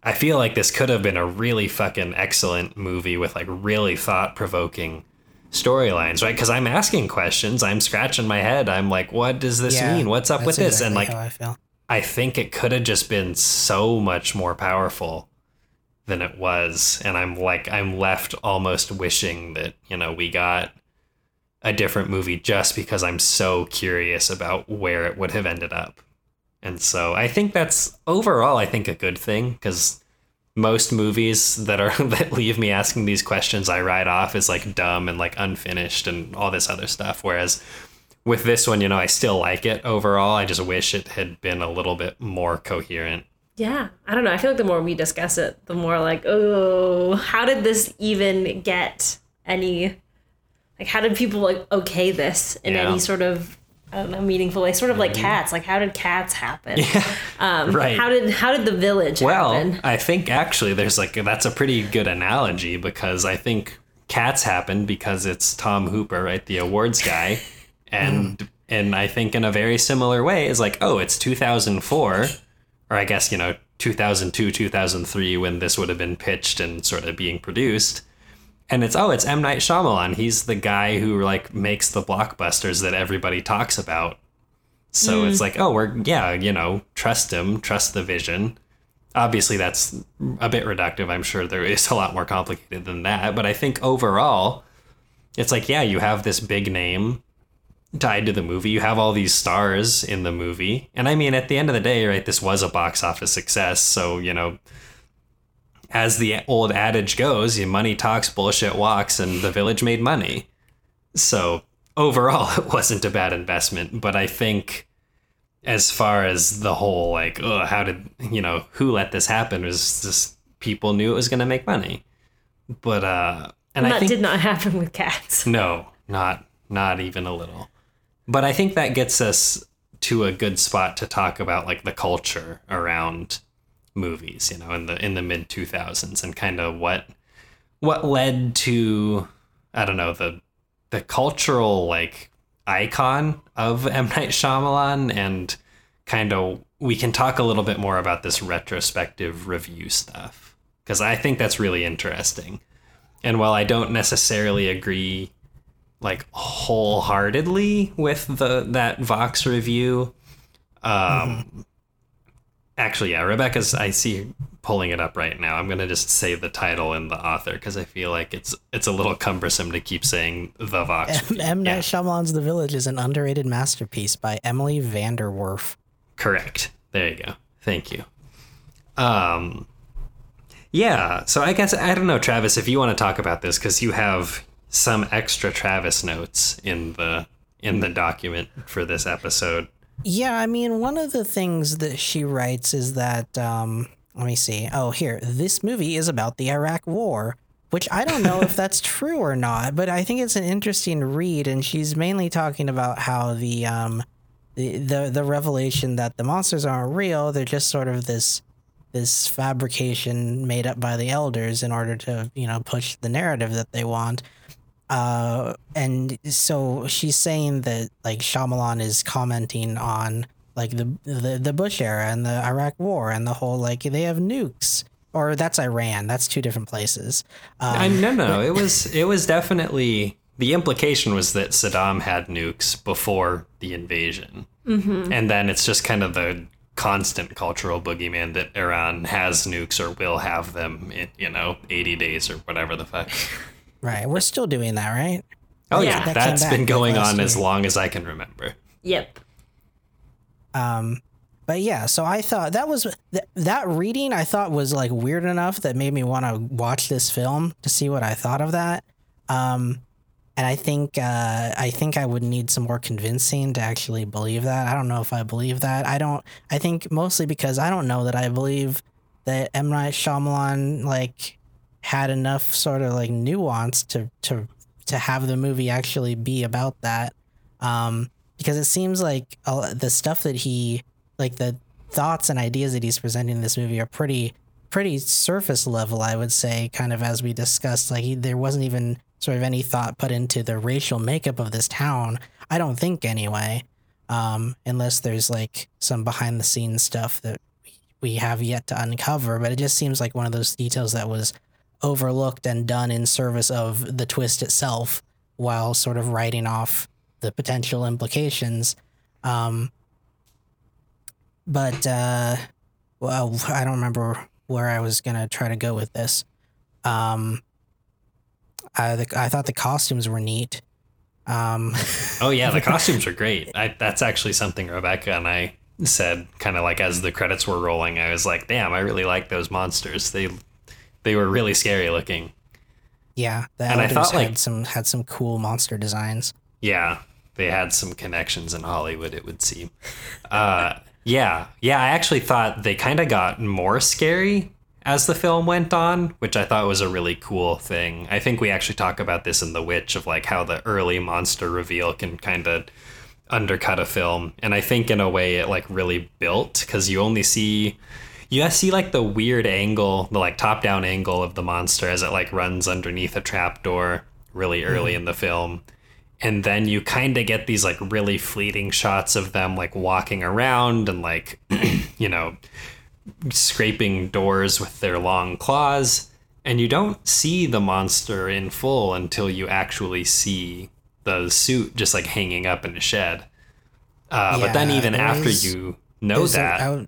I feel like this could have been a really fucking excellent movie with like really thought provoking storylines, right? Because I'm asking questions, I'm scratching my head, I'm like, what does this Yeah, mean? What's up with this? And like, i feel I think it could have just been so much more powerful than it was. And I'm like, I'm left almost wishing that, you know, we got a different movie just because I'm so curious about where it would have ended up. And so I think that's overall, I think a good thing because most movies that are that leave me asking these questions, I write off as like dumb and like unfinished and all this other stuff. Whereas with this one, you know, I still like it overall. I just wish it had been a little bit more coherent. Yeah, I don't know. I feel like the more we discuss it, the more like, oh, how did this even get any? Like, how did people like okay this in Yeah. any sort of I don't know meaningful way? Sort of like cats. Like, how did cats happen? Um, Right. How did how did the village Well, happen? I think actually there's like that's a pretty good analogy because I think Cats happened because it's Tom Hooper, right, the awards guy, and and I think in a very similar way is like, oh, it's 2004, or I guess you know 2002, 2003 when this would have been pitched and sort of being produced. And it's oh, it's M Night Shyamalan. He's the guy who like makes the blockbusters that everybody talks about. So it's mm. like, oh, we're yeah, you know, trust him, trust the vision. Obviously, that's a bit reductive. I'm sure there is a lot more complicated than that. But I think overall, it's like, yeah, you have this big name tied to the movie. You have all these stars in the movie. And I mean, at the end of the day, right, this was a box office success. So, you know, as the old adage goes, you money talks, bullshit walks, and the village made money. So overall, it wasn't a bad investment. But I think as far as the whole like, oh, how did you know who let this happen? Was just people knew it was going to make money. But uh, and And that think did not happen with cats. no, not not even a little. But I think that gets us to a good spot to talk about like the culture around movies, you know, in the in the mid 2000s and kind of what what led to I don't know, the the cultural like icon of M Night Shyamalan and kind of we can talk a little bit more about this retrospective review stuff because I think that's really interesting. And while I don't necessarily agree like wholeheartedly with the that Vox review, um actually yeah, Rebecca's I see pulling it up right now. I'm going to just say the title and the author because I feel like it's it's a little cumbersome to keep saying the Vox. M. M. Yeah. Night Shyamalan's The Village is an underrated masterpiece by Emily VanDerWerff. Correct. There you go. Thank you. Um, yeah. So I guess I don't know, Travis, if you want to talk about this because you have some extra Travis notes in the in the document for this episode. Yeah, I mean, one of the things that she writes is that, um, let me see. Oh, here, this movie is about the Iraq War, which I don't know if that's true or not, but I think it's an interesting read. And she's mainly talking about how the, um, the, the, the revelation that the monsters aren't real, they're just sort of this this fabrication made up by the elders in order to you know push the narrative that they want. Uh, and so she's saying that like Shyamalan is commenting on like the, the the Bush era and the Iraq War and the whole like they have nukes or that's Iran. That's two different places. Um, I, no, no, it was it was definitely the implication was that Saddam had nukes before the invasion, mm-hmm. and then it's just kind of the constant cultural boogeyman that Iran has nukes or will have them in you know eighty days or whatever the fuck. Right, we're still doing that, right? Oh yeah, Yeah. That came that's been going last on as long as I can remember. Yep. Um, but yeah, so I thought that was th- that reading I thought was like weird enough that made me want to watch this film to see what I thought of that. Um, and I think uh, I think I would need some more convincing to actually believe that. I don't know if I believe that. I don't. I think mostly because I don't know that I believe that M Night Shyamalan like had enough sort of like nuance to to to have the movie actually be about that. Um, because it seems like the stuff that he like the thoughts and ideas that he's presenting in this movie are pretty pretty surface level i would say kind of as we discussed like he, there wasn't even sort of any thought put into the racial makeup of this town i don't think anyway um, unless there's like some behind the scenes stuff that we have yet to uncover but it just seems like one of those details that was overlooked and done in service of the twist itself while sort of writing off the potential implications um, but uh, well, I don't remember where I was gonna try to go with this. Um, I the, I thought the costumes were neat. Um, Oh yeah, the costumes are great. I, that's actually something Rebecca and I said, kind of like as the credits were rolling. I was like, "Damn, I really like those monsters. They they were really scary looking." yeah, the And I thought, had like- some had some cool monster designs. Yeah, they had some connections in Hollywood. It would seem. Uh, yeah, yeah. I actually thought they kind of got more scary as the film went on, which I thought was a really cool thing. I think we actually talk about this in The Witch of like how the early monster reveal can kind of undercut a film, and I think in a way it like really built because you only see. You see like the weird angle, the like top down angle of the monster as it like runs underneath a trapdoor really early in the film. And then you kind of get these like really fleeting shots of them like walking around and like you know scraping doors with their long claws. And you don't see the monster in full until you actually see the suit just like hanging up in a shed. Uh, but then even after you know that would-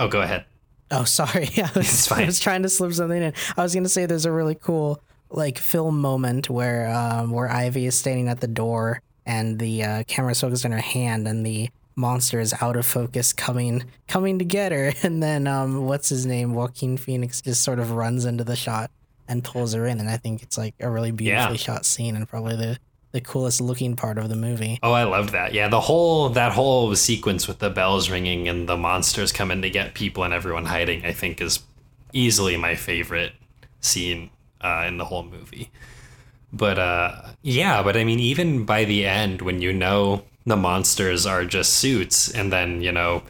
oh go ahead Oh, sorry. I was, It's fine. I was trying to slip something in. I was going to say there's a really cool like film moment where um, where Ivy is standing at the door and the uh, camera's focused on her hand and the monster is out of focus coming coming to get her and then um, what's his name Joaquin Phoenix just sort of runs into the shot and pulls her in and I think it's like a really beautifully shot scene and probably the the coolest looking part of the movie. Oh, I loved that. Yeah, the whole that whole sequence with the bells ringing and the monsters coming to get people and everyone hiding, I think, is easily my favorite scene uh, in the whole movie. But uh, yeah, but I mean, even by the end, when you know the monsters are just suits, and then you know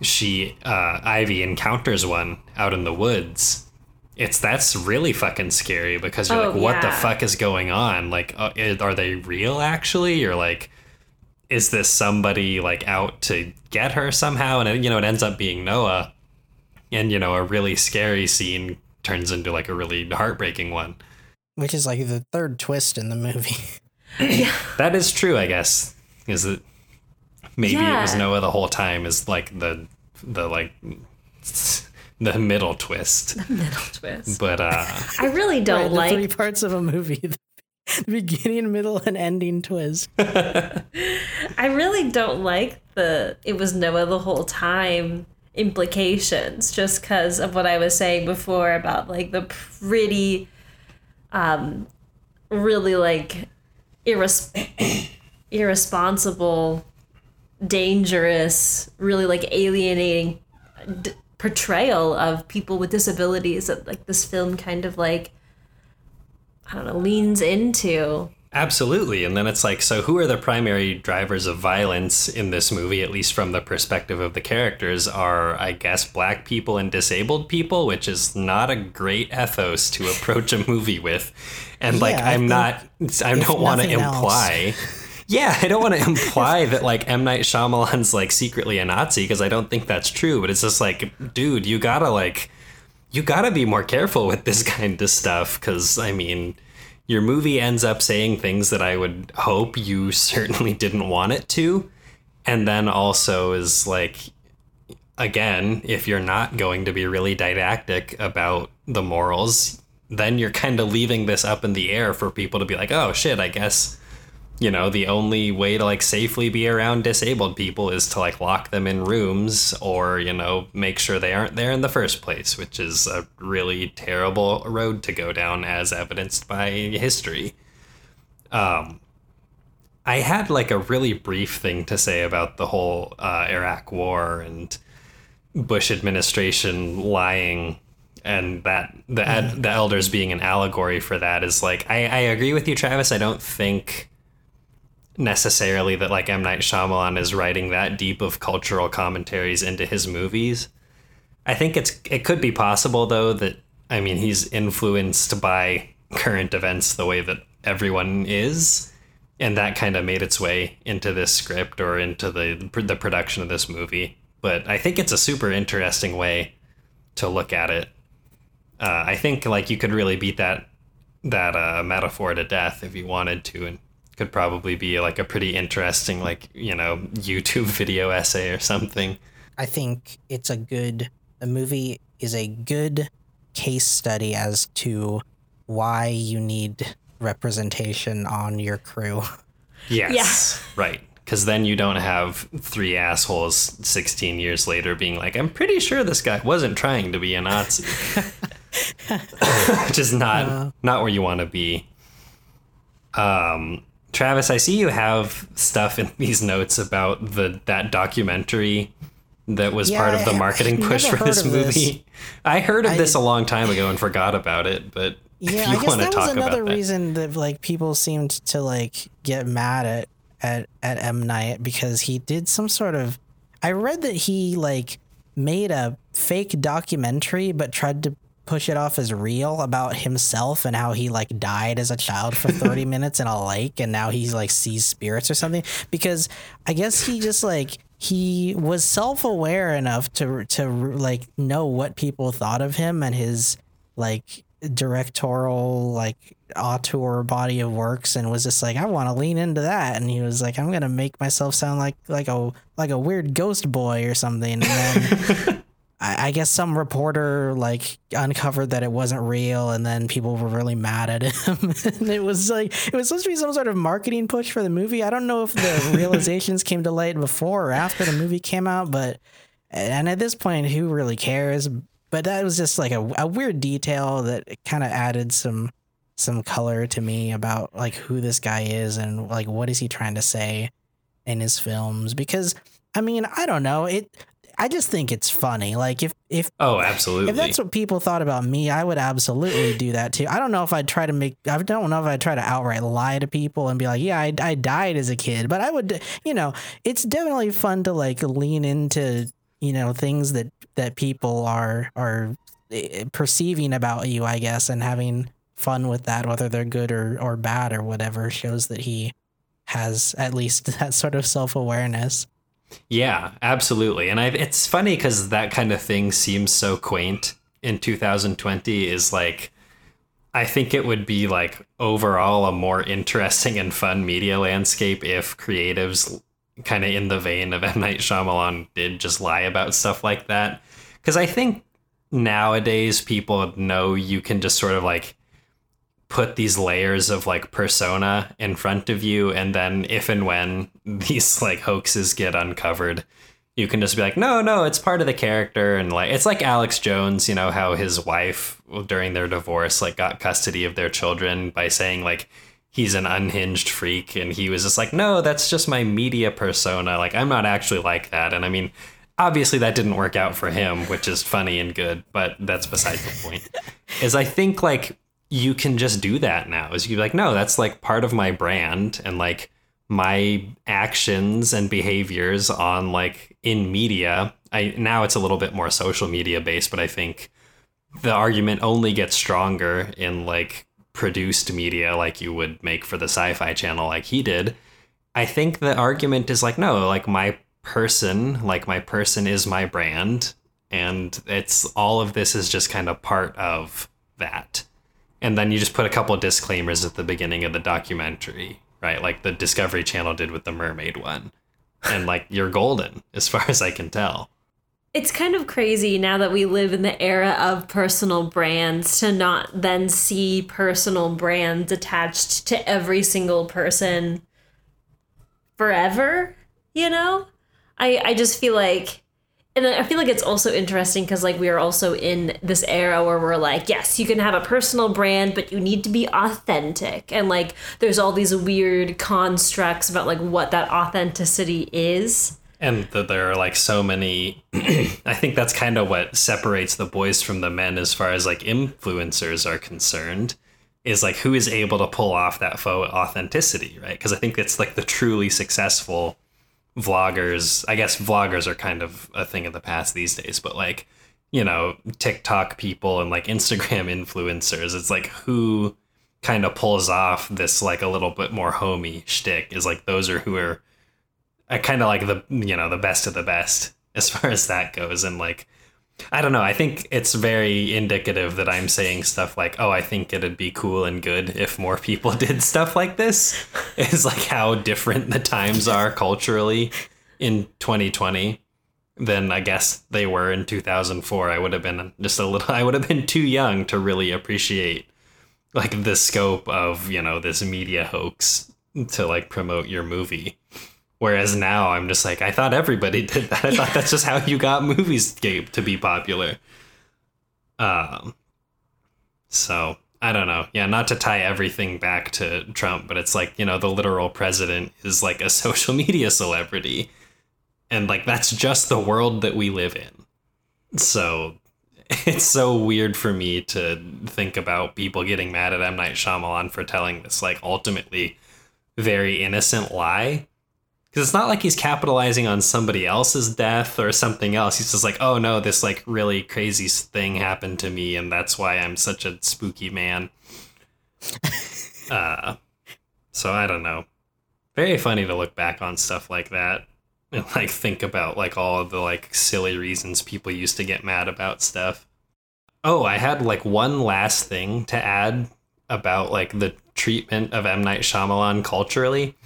she uh, Ivy encounters one out in the woods. It's that's really fucking scary because you're Oh, like, what the fuck is going on? Like, uh, are they real actually, or like, is this somebody like out to get her somehow? And it, you know, it ends up being Noah, and you know, a really scary scene turns into like a really heartbreaking one. Which is like the third twist in the movie. That is true, I guess. Is that maybe it was Noah the whole time? Is like the the like the middle twist. The middle twist. But uh, I really don't like the three parts of a movie: the beginning, middle, and ending twist. I really don't like the. It was Noah the whole time implications, just because of what I was saying before about like the pretty, um, really like irres- irresponsible, dangerous, really like alienating d- portrayal of people with disabilities that like this film kind of like I don't know leans into absolutely. And then it's like, so who are the primary drivers of violence in this movie, at least from the perspective of the characters, are, I guess, black people and disabled people, which is not a great ethos to approach a movie with. And like, Yeah, I I'm not, I don't want to imply. Yeah, I don't want to imply that like M Night Shyamalan's like secretly a Nazi because I don't think that's true. But it's just like, dude, you gotta like, you gotta be more careful with this kind of stuff because I mean, your movie ends up saying things that I would hope you certainly didn't want it to, and then also is like, again, if you're not going to be really didactic about the morals, then you're kind of leaving this up in the air for people to be like, oh shit, I guess you know the only way to like safely be around disabled people is to like lock them in rooms or you know make sure they aren't there in the first place which is a really terrible road to go down as evidenced by history. Um i had like a really brief thing to say about the whole uh, iraq war and bush administration lying and that the ed- the elders being an allegory for that is like I, I agree with you travis. I don't think necessarily that like M Night Shyamalan is writing that deep of cultural commentaries into his movies. I think it's it could be possible though that I mean he's influenced by current events the way that everyone is and that kind of made its way into this script or into the the production of this movie. But I think it's a super interesting way to look at it. Uh, I think like you could really beat that that uh, metaphor to death if you wanted to, and could probably be like a pretty interesting like you know YouTube video essay or something. I think it's a good the movie is a good case study as to why you need representation on your crew. Yes, right. Because then you don't have three assholes 16 years later being like, I'm pretty sure this guy wasn't trying to be a Nazi. Which is not not where you want to be. Um, Travis, I see you have stuff in these notes about the that documentary that was Yeah, part of the marketing I've push for this of this. movie. I heard of I- this a long time ago and forgot about it, but Yeah, if I you guess want to that was another about that. reason that like people seemed to like get mad at at at M Night because he did some sort of. I read that he like made a fake documentary but tried to push it off as real about himself and how he like died as a child for 30 minutes in a lake and now he's like sees spirits or something? Because I guess he just like he was self-aware enough to to like know what people thought of him and his like directorial like auteur body of works and was just like I want to lean into that. And he was like I'm going to make myself sound like like a like a weird ghost boy or something. And then I, I guess some reporter like uncovered that it wasn't real and then people were really mad at him. And it was like it was supposed to be some sort of marketing push for the movie. I don't know if the realizations came to light before or after the movie came out but and at this point who really cares? But that was just like a, a weird detail that kind of added some some color to me about like who this guy is and like what is he trying to say in his films? Because i mean i don't know. It i just think it's funny like if if Oh, absolutely. if that's what people thought about me, I would absolutely do that too. I don't know if I'd try to make, I don't know if I'd try to outright lie to people and be like, yeah, I, I died as a kid. But I would, you know, it's definitely fun to like lean into, you know, things that, that people are, are eh, perceiving about you, I guess, and having fun with that, whether they're good or, or bad or whatever, shows that he has at least that sort of self awareness. Yeah, absolutely. And I, it's funny because that kind of thing seems so quaint in 2020 is like, I think it would be like overall a more interesting and fun media landscape if creatives kind of in the vein of M. Night Shyamalan did just lie about stuff like that. Because I think nowadays people know you can just sort of like put these layers of like persona in front of you and then if and when these like hoaxes get uncovered you can just be like no no it's part of the character and like it's like alex jones you know how his wife during their divorce like got custody of their children by saying like he's an unhinged freak and he was just like no that's just my media persona. Like i'm not actually like that. And i mean obviously that didn't work out for him which is funny and good but that's beside the point. Is i think like you can just do that now. Is you like, no, that's like part of my brand and like my actions and behaviors on like in media. I now it's a little bit more social media based, but I think the argument only gets stronger in like produced media like you would make for the sci-fi channel like he did. I think the argument is like no, like my person, like my person is my brand and it's all of this is just kind of part of that. And then you just put a couple of disclaimers at the beginning of the documentary, right? Like the Discovery Channel did with the mermaid one. And like you're golden as far as I can tell. It's kind of crazy now that we live in the era of personal brands to not then see personal brands attached to every single person forever, you know? I I just feel like and I feel like it's also interesting because like we are also in this era where we're like, yes, you can have a personal brand, but you need to be authentic. And like there's all these weird constructs about like what that authenticity is and that there are like so many i think that's kind of what separates the boys from the men as far as like influencers are concerned is like who is able to pull off that faux authenticity right because i think it's like the truly successful vloggers i guess vloggers are kind of a thing of the past these days but like you know tiktok people and like instagram influencers it's like who kind of pulls off this like a little bit more homey shtick is like those are who are uh, I kind of like the you know the best of the best as far as that goes, and like I don't know. I think it's very indicative that I'm saying stuff like, "Oh, I think it'd be cool and good if more people did stuff like this." Is like how different the times are culturally in 2020 than I guess they were in 2004. I would have been just a little. I would have been too young to really appreciate like the scope of you know this media hoax to like promote your movie. Whereas now I'm just like, I thought everybody did that. I yeah. thought that's just how you got movies to be popular. Um, so I don't know. Yeah, not to tie everything back to Trump, but it's like, you know, the literal president is like a social media celebrity. And like, that's just the world that we live in. So it's so weird for me to think about people getting mad at M. Night Shyamalan for telling this, like, ultimately very innocent lie because it's not like he's capitalizing on somebody else's death or something else. He's just like, oh no, this like really crazy thing happened to me, and that's why I'm such a spooky man. uh, so I don't know. Very funny to look back on stuff like that and like think about like all of the like silly reasons people used to get mad about stuff. Oh, I had like one last thing to add about like the treatment of M Night Shyamalan culturally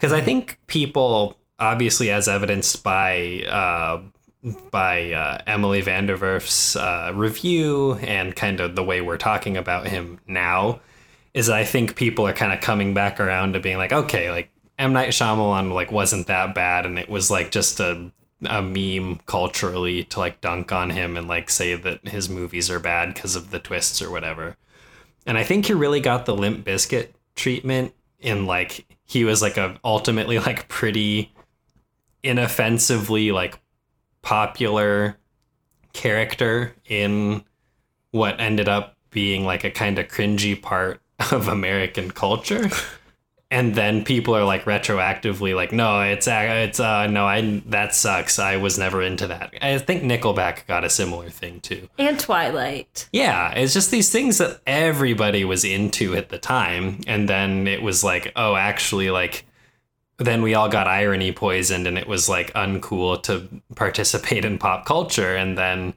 because I think people, obviously, as evidenced by uh, by uh, Emily VanDerWerff's uh, review and kind of the way we're talking about him now, is I think people are kind of coming back around to being like, okay, like M Night Shyamalan like wasn't that bad, and it was like just a a meme culturally to like dunk on him and like say that his movies are bad because of the twists or whatever. And I think he really got the Limp Bizkit treatment in like he was like a ultimately like pretty inoffensively like popular character in what ended up being like a kind of cringy part of American culture and then people are like retroactively like no it's uh, it's uh no i that sucks. I was never into that. I think nickelback got a similar thing too. And twilight. Yeah it's just these things that everybody was into at the time and then it was like oh actually like then we all got irony poisoned and it was like uncool to participate in pop culture. And then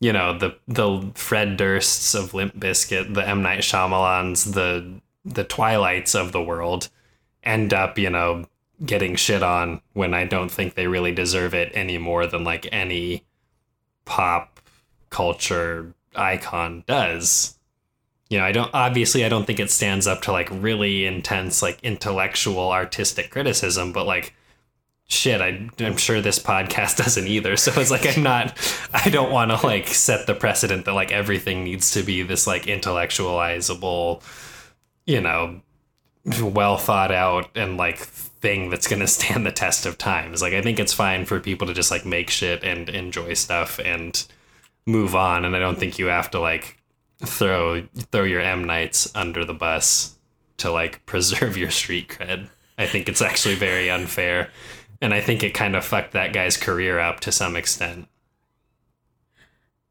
you know the the Fred Dursts of Limp Bizkit, the M. Night Shyamalans, the the Twilights of the world end up, you know, getting shit on when I don't think they really deserve it any more than like any pop culture icon does. You know, I don't obviously I don't think it stands up to like really intense like intellectual artistic criticism, but like shit, I, I'm sure this podcast doesn't either. So it's like I'm not, I don't want to like set the precedent that like everything needs to be this like intellectualizable you know, well thought out and like thing that's going to stand the test of times. Like I think it's fine for people to just like make shit and enjoy stuff and move on and I don't think you have to like throw throw your M Nights under the bus to like preserve your street cred. I think it's actually very unfair. And I think it kind of fucked that guy's career up to some extent.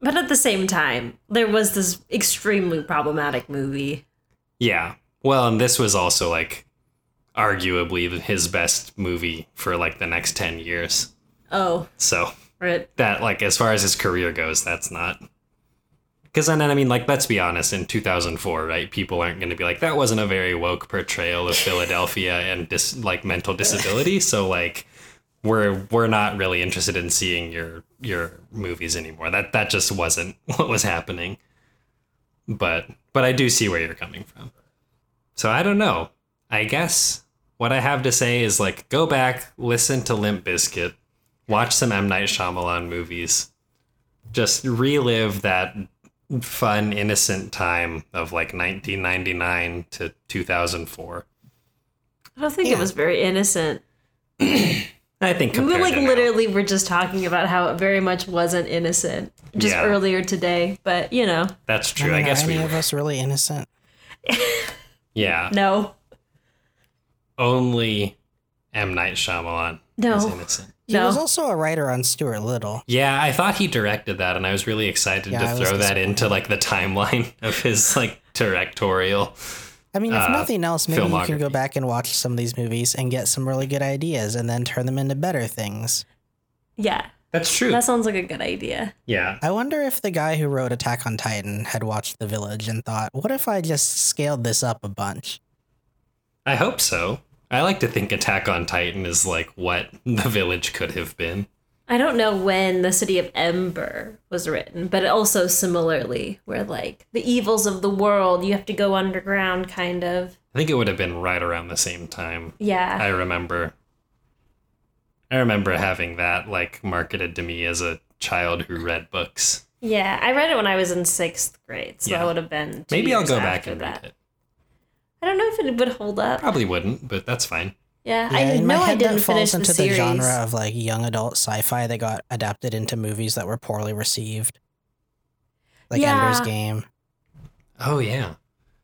But at the same time, there was this extremely problematic movie. Yeah. Well, and this was also like arguably his best movie for like the next 10 years. Oh, So right. that like as far as his career goes, that's not because then I mean like let's be honest, in 2004, right? People aren't going to be like that wasn't a very woke portrayal of Philadelphia and dis like mental disability. So like we're we're not really interested in seeing your your movies anymore. That that just wasn't what was happening. But but I do see where you're coming from. So I don't know. I guess what I have to say is like go back, listen to Limp Bizkit, watch some M Night Shyamalan movies, just relive that fun, innocent time of like 1999 to 2004. I don't think it was very innocent. I think We compared like to now. literally were just talking about how it very much wasn't innocent just Yeah. earlier today. But you know, That's true. I, mean, guess are we any of us really innocent? Yeah, no, only M Night Shyamalan No. is innocent. He no. was also a writer on Stuart Little. Yeah, I thought he directed that, and I was really excited Yeah, to was throw that into like the timeline of his like directorial. I mean, if Uh, nothing else, maybe you can go back and watch some of these movies and get some really good ideas and then turn them into better things. yeah, That's true. that sounds like a good idea. yeah, I wonder if the guy who wrote Attack on Titan had watched The Village and thought, what if I just scaled this up a bunch? I hope so. I like to think Attack on Titan is like what the village could have been. I don't know when the city of Ember was written, but also similarly, where like the evils of the world, you have to go underground, kind of. I think it would have been right around the same time. Yeah. I remember. I remember having that like marketed to me as a child who read books. yeah. I read it when I was in sixth grade, so Yeah. that would have been. two Maybe I'll years go back after and that. read it. I don't know if it would hold up. Probably wouldn't, but that's fine. Yeah, Yeah, I in my know I head, didn't that finish falls the into the, series. genre of like young adult sci-fi that got adapted into movies that were poorly received, like Yeah. Ender's Game. Oh yeah.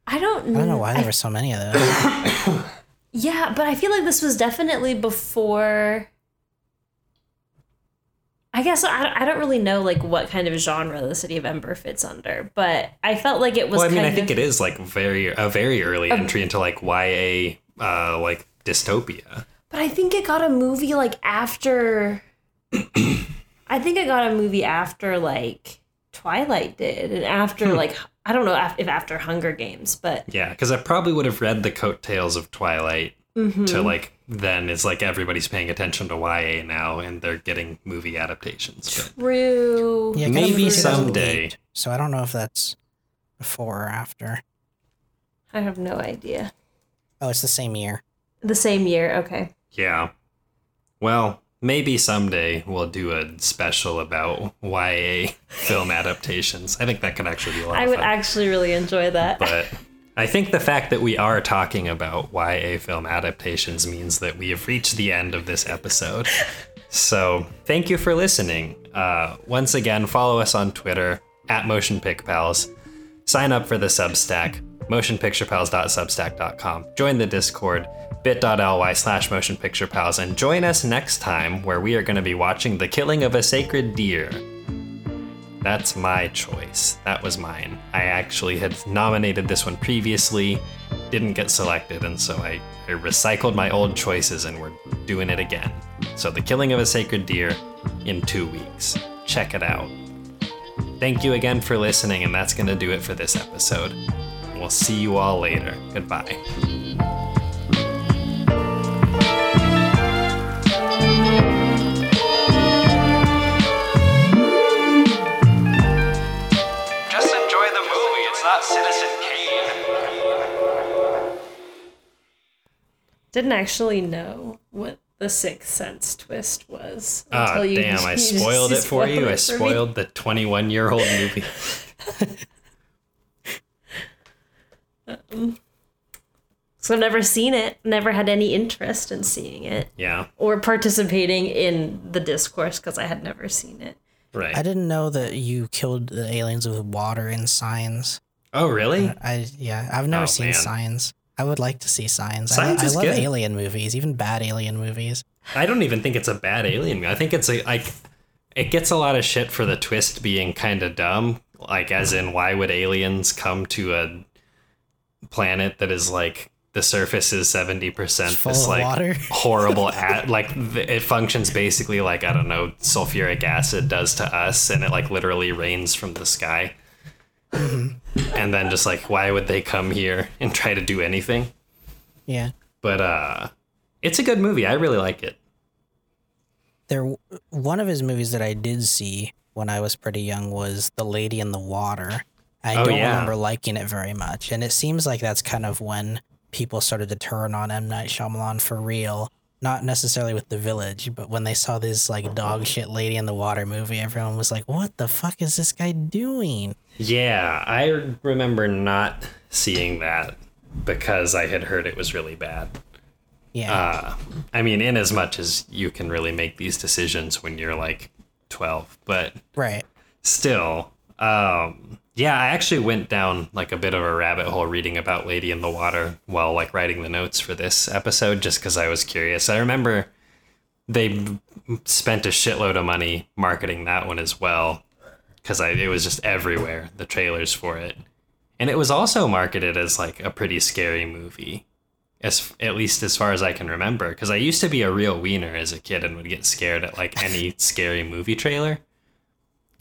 I don't. Know. I don't know why I there were so many of those. Yeah, but I feel like this was definitely before. I guess I, I don't really know like what kind of genre the City of Ember fits under, but I felt like it was. Well, I mean, I think of, it is like very a very early entry into like YA uh like dystopia. But I think it got a movie like after. I think it got a movie after like Twilight did, and after Hmm. like I don't know if if after Hunger Games, but Yeah, because I probably would have read the coattails of Twilight Mm-hmm. to like then it's like everybody's paying attention to YA now and they're getting movie adaptations. But true. Yeah, it came out in Maybe 2008, someday. So I don't know if that's before or after. I have no idea. Oh, it's the same year. The same year, okay. yeah. Well, maybe someday we'll do a special about YA film adaptations. I think that could actually be a lot I of would fun. actually really enjoy that. but I think the fact that we are talking about YA film adaptations means that we have reached the end of this episode. So thank you for listening. Uh, once again, follow us on Twitter at Motion Pic Pals. Sign up for the Substack, motionpicturepals.substack.com. Join the Discord, bit.ly slash motionpicturepals, and join us next time where we are going to be watching The Killing of a Sacred Deer. That's my choice. That was mine. I actually had nominated this one previously, didn't get selected, and so I, I recycled my old choices and we're doing it again. So, The Killing of a Sacred Deer in two weeks. Check it out. Thank you again for listening, and that's going to do it for this episode. We'll see you all later. Goodbye. Didn't actually know what the Sixth Sense twist was. Ah, until you- damn, I you spoiled it for you. I it for me. spoiled the 21 year old movie. So I've never seen it, never had any interest in seeing it Yeah, or participating in the discourse because I had never seen it. right. I didn't know that you killed the aliens with water in signs. Oh, really? I yeah, I've never Oh, seen man. Signs. I would like to see Signs. Signs I, I love good. alien movies, even bad alien movies. I don't even think it's a bad alien movie. I think it's a like it gets a lot of shit for the twist being kind of dumb. Like as in why would aliens come to a planet that is like the surface is 70% Full this like water. horrible at like it functions basically like I don't know sulfuric acid does to us and it like literally rains from the sky. And then just like why would they come here and try to do anything? Yeah. But uh it's a good movie. I really like it. There one of his movies that I did see when I was pretty young was The Lady in the Water. I Oh, don't yeah. remember liking it very much, and it seems like that's kind of when people started to turn on M Night Shyamalan for real. Not necessarily with The Village, but when they saw this like dog shit Lady in the Water movie, everyone was like, "What the fuck is this guy doing?" Yeah, I remember not seeing that because I had heard it was really bad. Yeah, Uh, I mean, in as much as you can really make these decisions when you're like 12, but right. still, um, yeah, I actually went down like a bit of a rabbit hole reading about Lady in the Water while like writing the notes for this episode just because I was curious. I remember they spent a shitload of money marketing that one as well because it was just everywhere, the trailers for it. And it was also marketed as like a pretty scary movie. As, at least as far as I can remember, because I used to be a real wiener as a kid and would get scared at like any scary movie trailer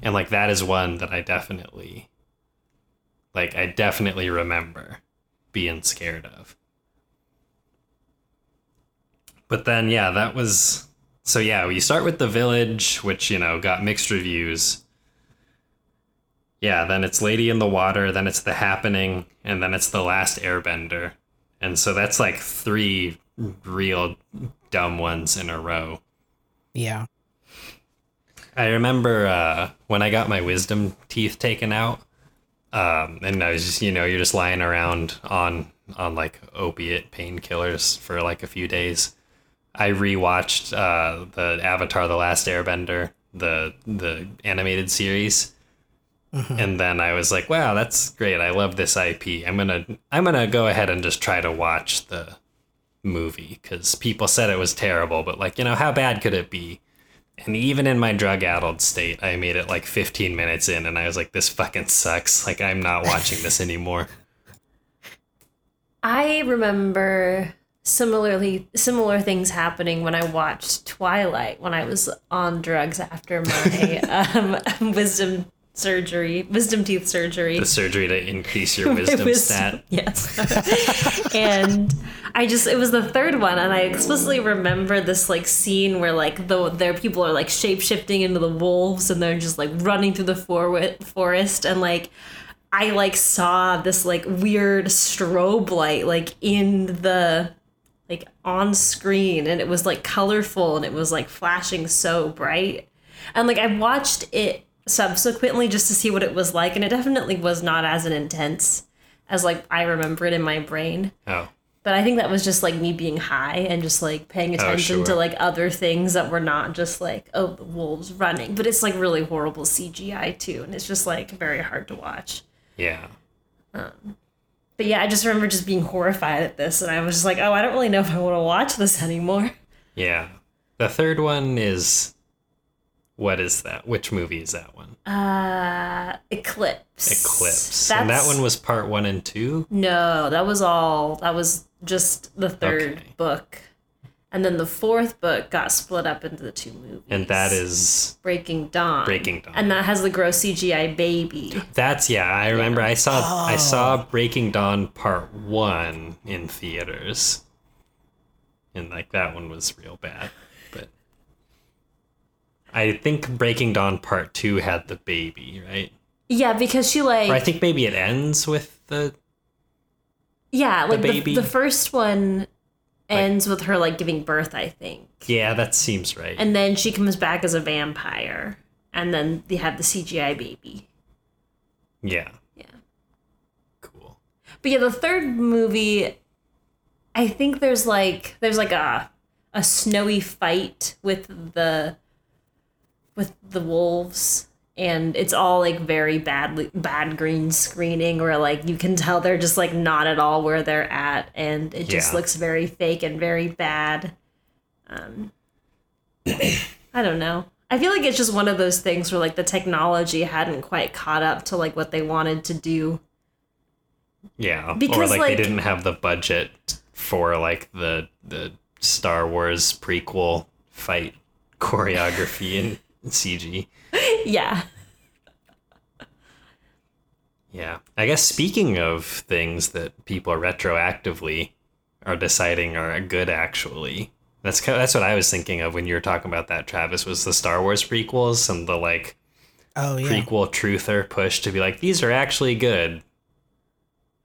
and like that is one that I definitely like I definitely remember being scared of. But then yeah, that was so yeah, you start with the village which, you know, got mixed reviews. Yeah, then it's Lady in the Water, then it's The Happening, and then it's The Last Airbender. And so that's like three real dumb ones in a row. Yeah. I remember uh, when I got my wisdom teeth taken out, um, and I was just, you know, you're just lying around on on like opiate painkillers for like a few days. I rewatched uh, the Avatar: The Last Airbender, the the animated series, and then I was like, "Wow, that's great! I love this IP. I'm gonna I'm gonna go ahead and just try to watch the movie because people said it was terrible, but like, you know, how bad could it be?" And even in my drug addled state, I made it like 15 minutes in and I was like, this fucking sucks. Like, I'm not watching this anymore. I remember similarly similar things happening when I watched Twilight when I was on drugs after my um, wisdom surgery, wisdom teeth surgery. The surgery to increase your wisdom Wisdom- stat. Yes. and I just it was the third one and I explicitly remember this like scene where like the their people are like shape shifting into the wolves and they're just like running through the for- forest and like I like saw this like weird strobe light like in the like on screen and it was like colorful and it was like flashing so bright. And like I watched it subsequently just to see what it was like and it definitely was not as an intense as like I remember it in my brain. Oh, But I think that was just like me being high and just like paying oh, attention to sure. like other things that were not just like oh the wolves running, but it's like really horrible CGI too and it's just like very hard to watch. yeah. Um, but yeah, I just remember just being horrified at this and I was just like, "Oh, I don't really know if I want to watch this anymore." Yeah. The third one is. What is that? Which movie is that one? Uh Eclipse. Eclipse. and that one was part one and two? No, that was all. That was just the third Okay. book. And then the fourth book got split up into the two movies. And that is. Breaking Dawn. Breaking Dawn. And that has the gross CGI baby. That's yeah. I remember. I saw I saw Breaking Dawn Part One in theaters, and like that one was real bad. I think Breaking Dawn Part Two had the baby, right? Yeah, because she like Or I think maybe it ends with the yeah, like the, baby. the first one ends with her like giving birth, I think. yeah. That seems right. And then she comes back as a vampire. And then they have the CGI baby. yeah. Yeah. Cool. But yeah, the third movie, I think there's like there's like a a snowy fight with the with the wolves and it's all like very badly bad green screening where like you can tell they're just like not at all where they're at and it just Yeah. looks very fake and very bad. Um i don't know. I feel like it's just one of those things where like the technology hadn't quite caught up to like what they wanted to do. Yeah, or Because, like, like- they didn't have the budget for like the the Star Wars prequel fight choreography and CG. yeah Yeah, I guess speaking of things that people retroactively are deciding are good, actually, that's kind that's what I was thinking of when you were talking about that. Travis was the Star Wars prequels and the like Oh yeah. prequel truther push to be like these are actually good.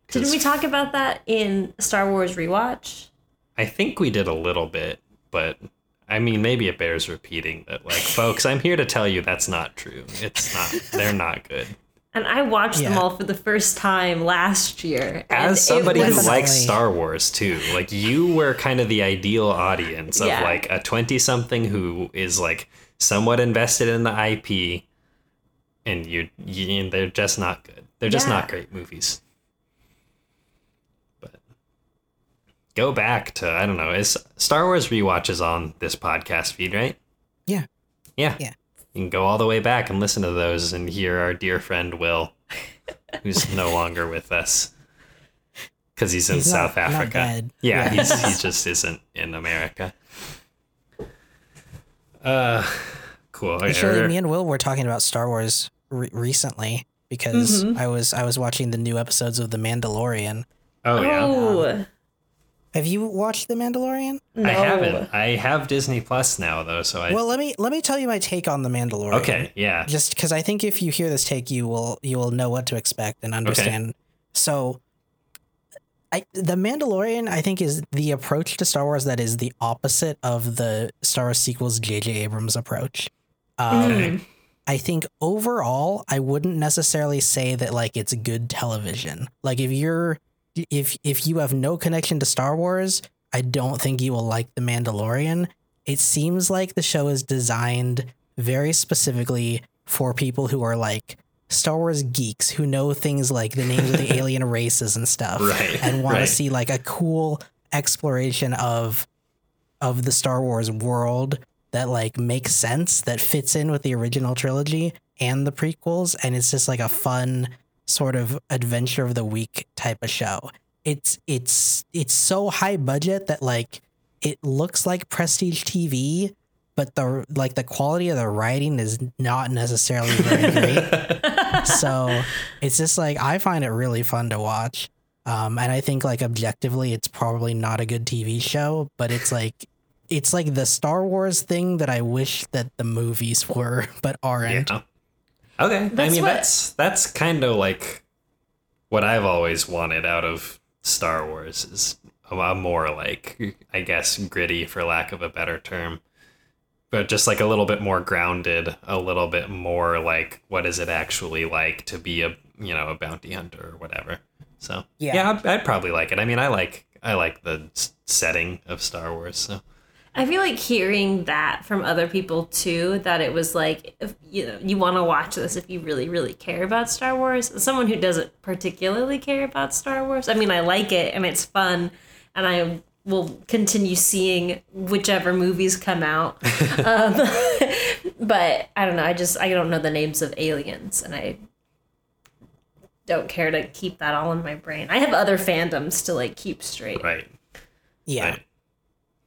didn't we talk about that in star wars rewatch I think we did a little bit, but I mean, maybe it bears repeating that, like, folks, I'm here to tell you that's not true. It's not. They're not good. and i watched them all for the first time last year As somebody who likes Star Wars too, like, you were kind of the ideal audience of Yeah. like a 20 something who is like somewhat invested in the IP, and you, you they're just not good. They're just Yeah. not great movies. Go back to I don't know. Is Star Wars rewatches on this podcast feed, right? Yeah. Yeah. Yeah. You can go all the way back and listen to those and hear our dear friend Will, who's no longer with us because he's in He's South not- not Africa. dead. Yeah, Yeah. He's, he just isn't in America. Uh, cool. Okay, Actually, me and Will were talking about Star Wars re- recently because Mm-hmm. I was I was watching the new episodes of The Mandalorian. oh yeah. oh Have you watched The Mandalorian? no I haven't. I have Disney Plus now though, so I. Well, let me let me tell you my take on The Mandalorian. okay. Yeah. Just because I think if you hear this take, you will you will know what to expect and understand. So, I the Mandalorian I think is the approach to Star Wars that is the opposite of the Star Wars sequels J.J. Abrams approach. Um, Okay. I think overall, I wouldn't necessarily say that like it's good television. Like if you're if if you have no connection to Star Wars, I don't think you will like The Mandalorian. It seems like the show is designed very specifically for people who are like Star Wars geeks who know things like the names of the alien races and stuff Right, and want right. to see like a cool exploration of of the Star Wars world that like makes sense that fits in with the original trilogy and the prequels and it's just like a fun sort of adventure of the week type of show. It's it's it's so high budget that like it looks like prestige TV but the like the quality of the writing is not necessarily very great. so it's just like I find it really fun to watch. Um, and I think like objectively, it's probably not a good TV show, but it's like it's like the Star Wars thing that I wish that the movies were, but aren't. Yeah. Okay. I mean, what- that's that's kind of like what I've always wanted out of Star Wars is a, a more like I guess gritty, for lack of a better term, but just like a little bit more grounded, a little bit more like what is it actually like to be a you know a bounty hunter or whatever. So Yeah. yeah, I'd, I'd probably like it. I mean, I like I like the setting of Star Wars. So I feel like hearing that from other people too, that it was like, if, you know, you want to watch this if you really, really care about Star Wars. As Someone who doesn't particularly care about Star Wars. I mean, I like it and it's fun, and I will continue seeing whichever movies come out. um, but I don't know. I just I don't know the names of aliens, and I don't care to keep that all in my brain. I have other fandoms to like keep straight. right. Yeah. Right.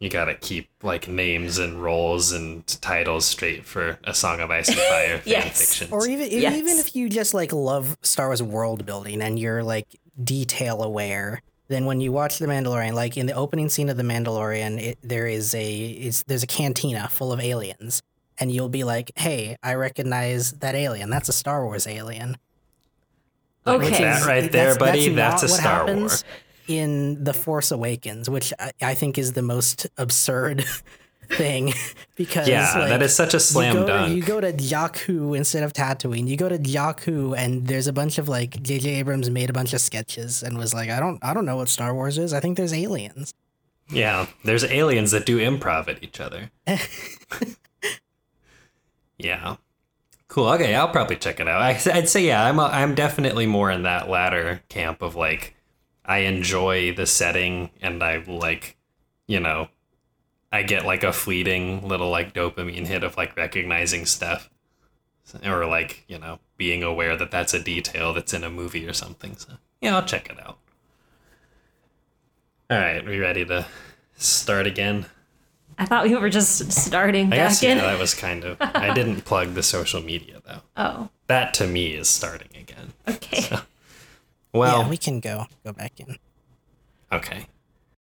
You gotta keep like names and roles and titles straight for a Song of Ice and Fire fan Yes. fiction. Or even if- Yes. even if you just like love Star Wars world building and you're like detail aware, then when you watch The Mandalorian, like in the opening scene of The Mandalorian, it, there is a it's, there's a cantina full of aliens, and you'll be like, "Hey, I recognize that alien. That's a Star Wars alien." Okay. Which That right there, buddy, that's a not what Star happens In The Force Awakens, which I, I think is the most absurd thing, because yeah, like, that is such a slam you dunk. You go to Jakku instead of Tatooine. You go to Jakku, and there's a bunch of like J.J. Abrams made a bunch of sketches and was like, I don't, I don't know what Star Wars is. I think there's aliens. yeah, there's aliens that do improv at each other. yeah. Cool. Okay, I'll probably check it out. I, I'd say yeah, I'm a, I'm definitely more in that latter camp of like I enjoy the setting and I like, you know, I get like a fleeting little like dopamine hit of like recognizing stuff or like, you know, being aware that that's a detail that's in a movie or something. So, yeah, I'll check it out. All right, we ready to start again? I thought we were just starting I back guess in. yeah, that was kind of. I didn't plug the social media though. oh, That to me is starting again. okay. Well, yeah, we can go go back in. okay.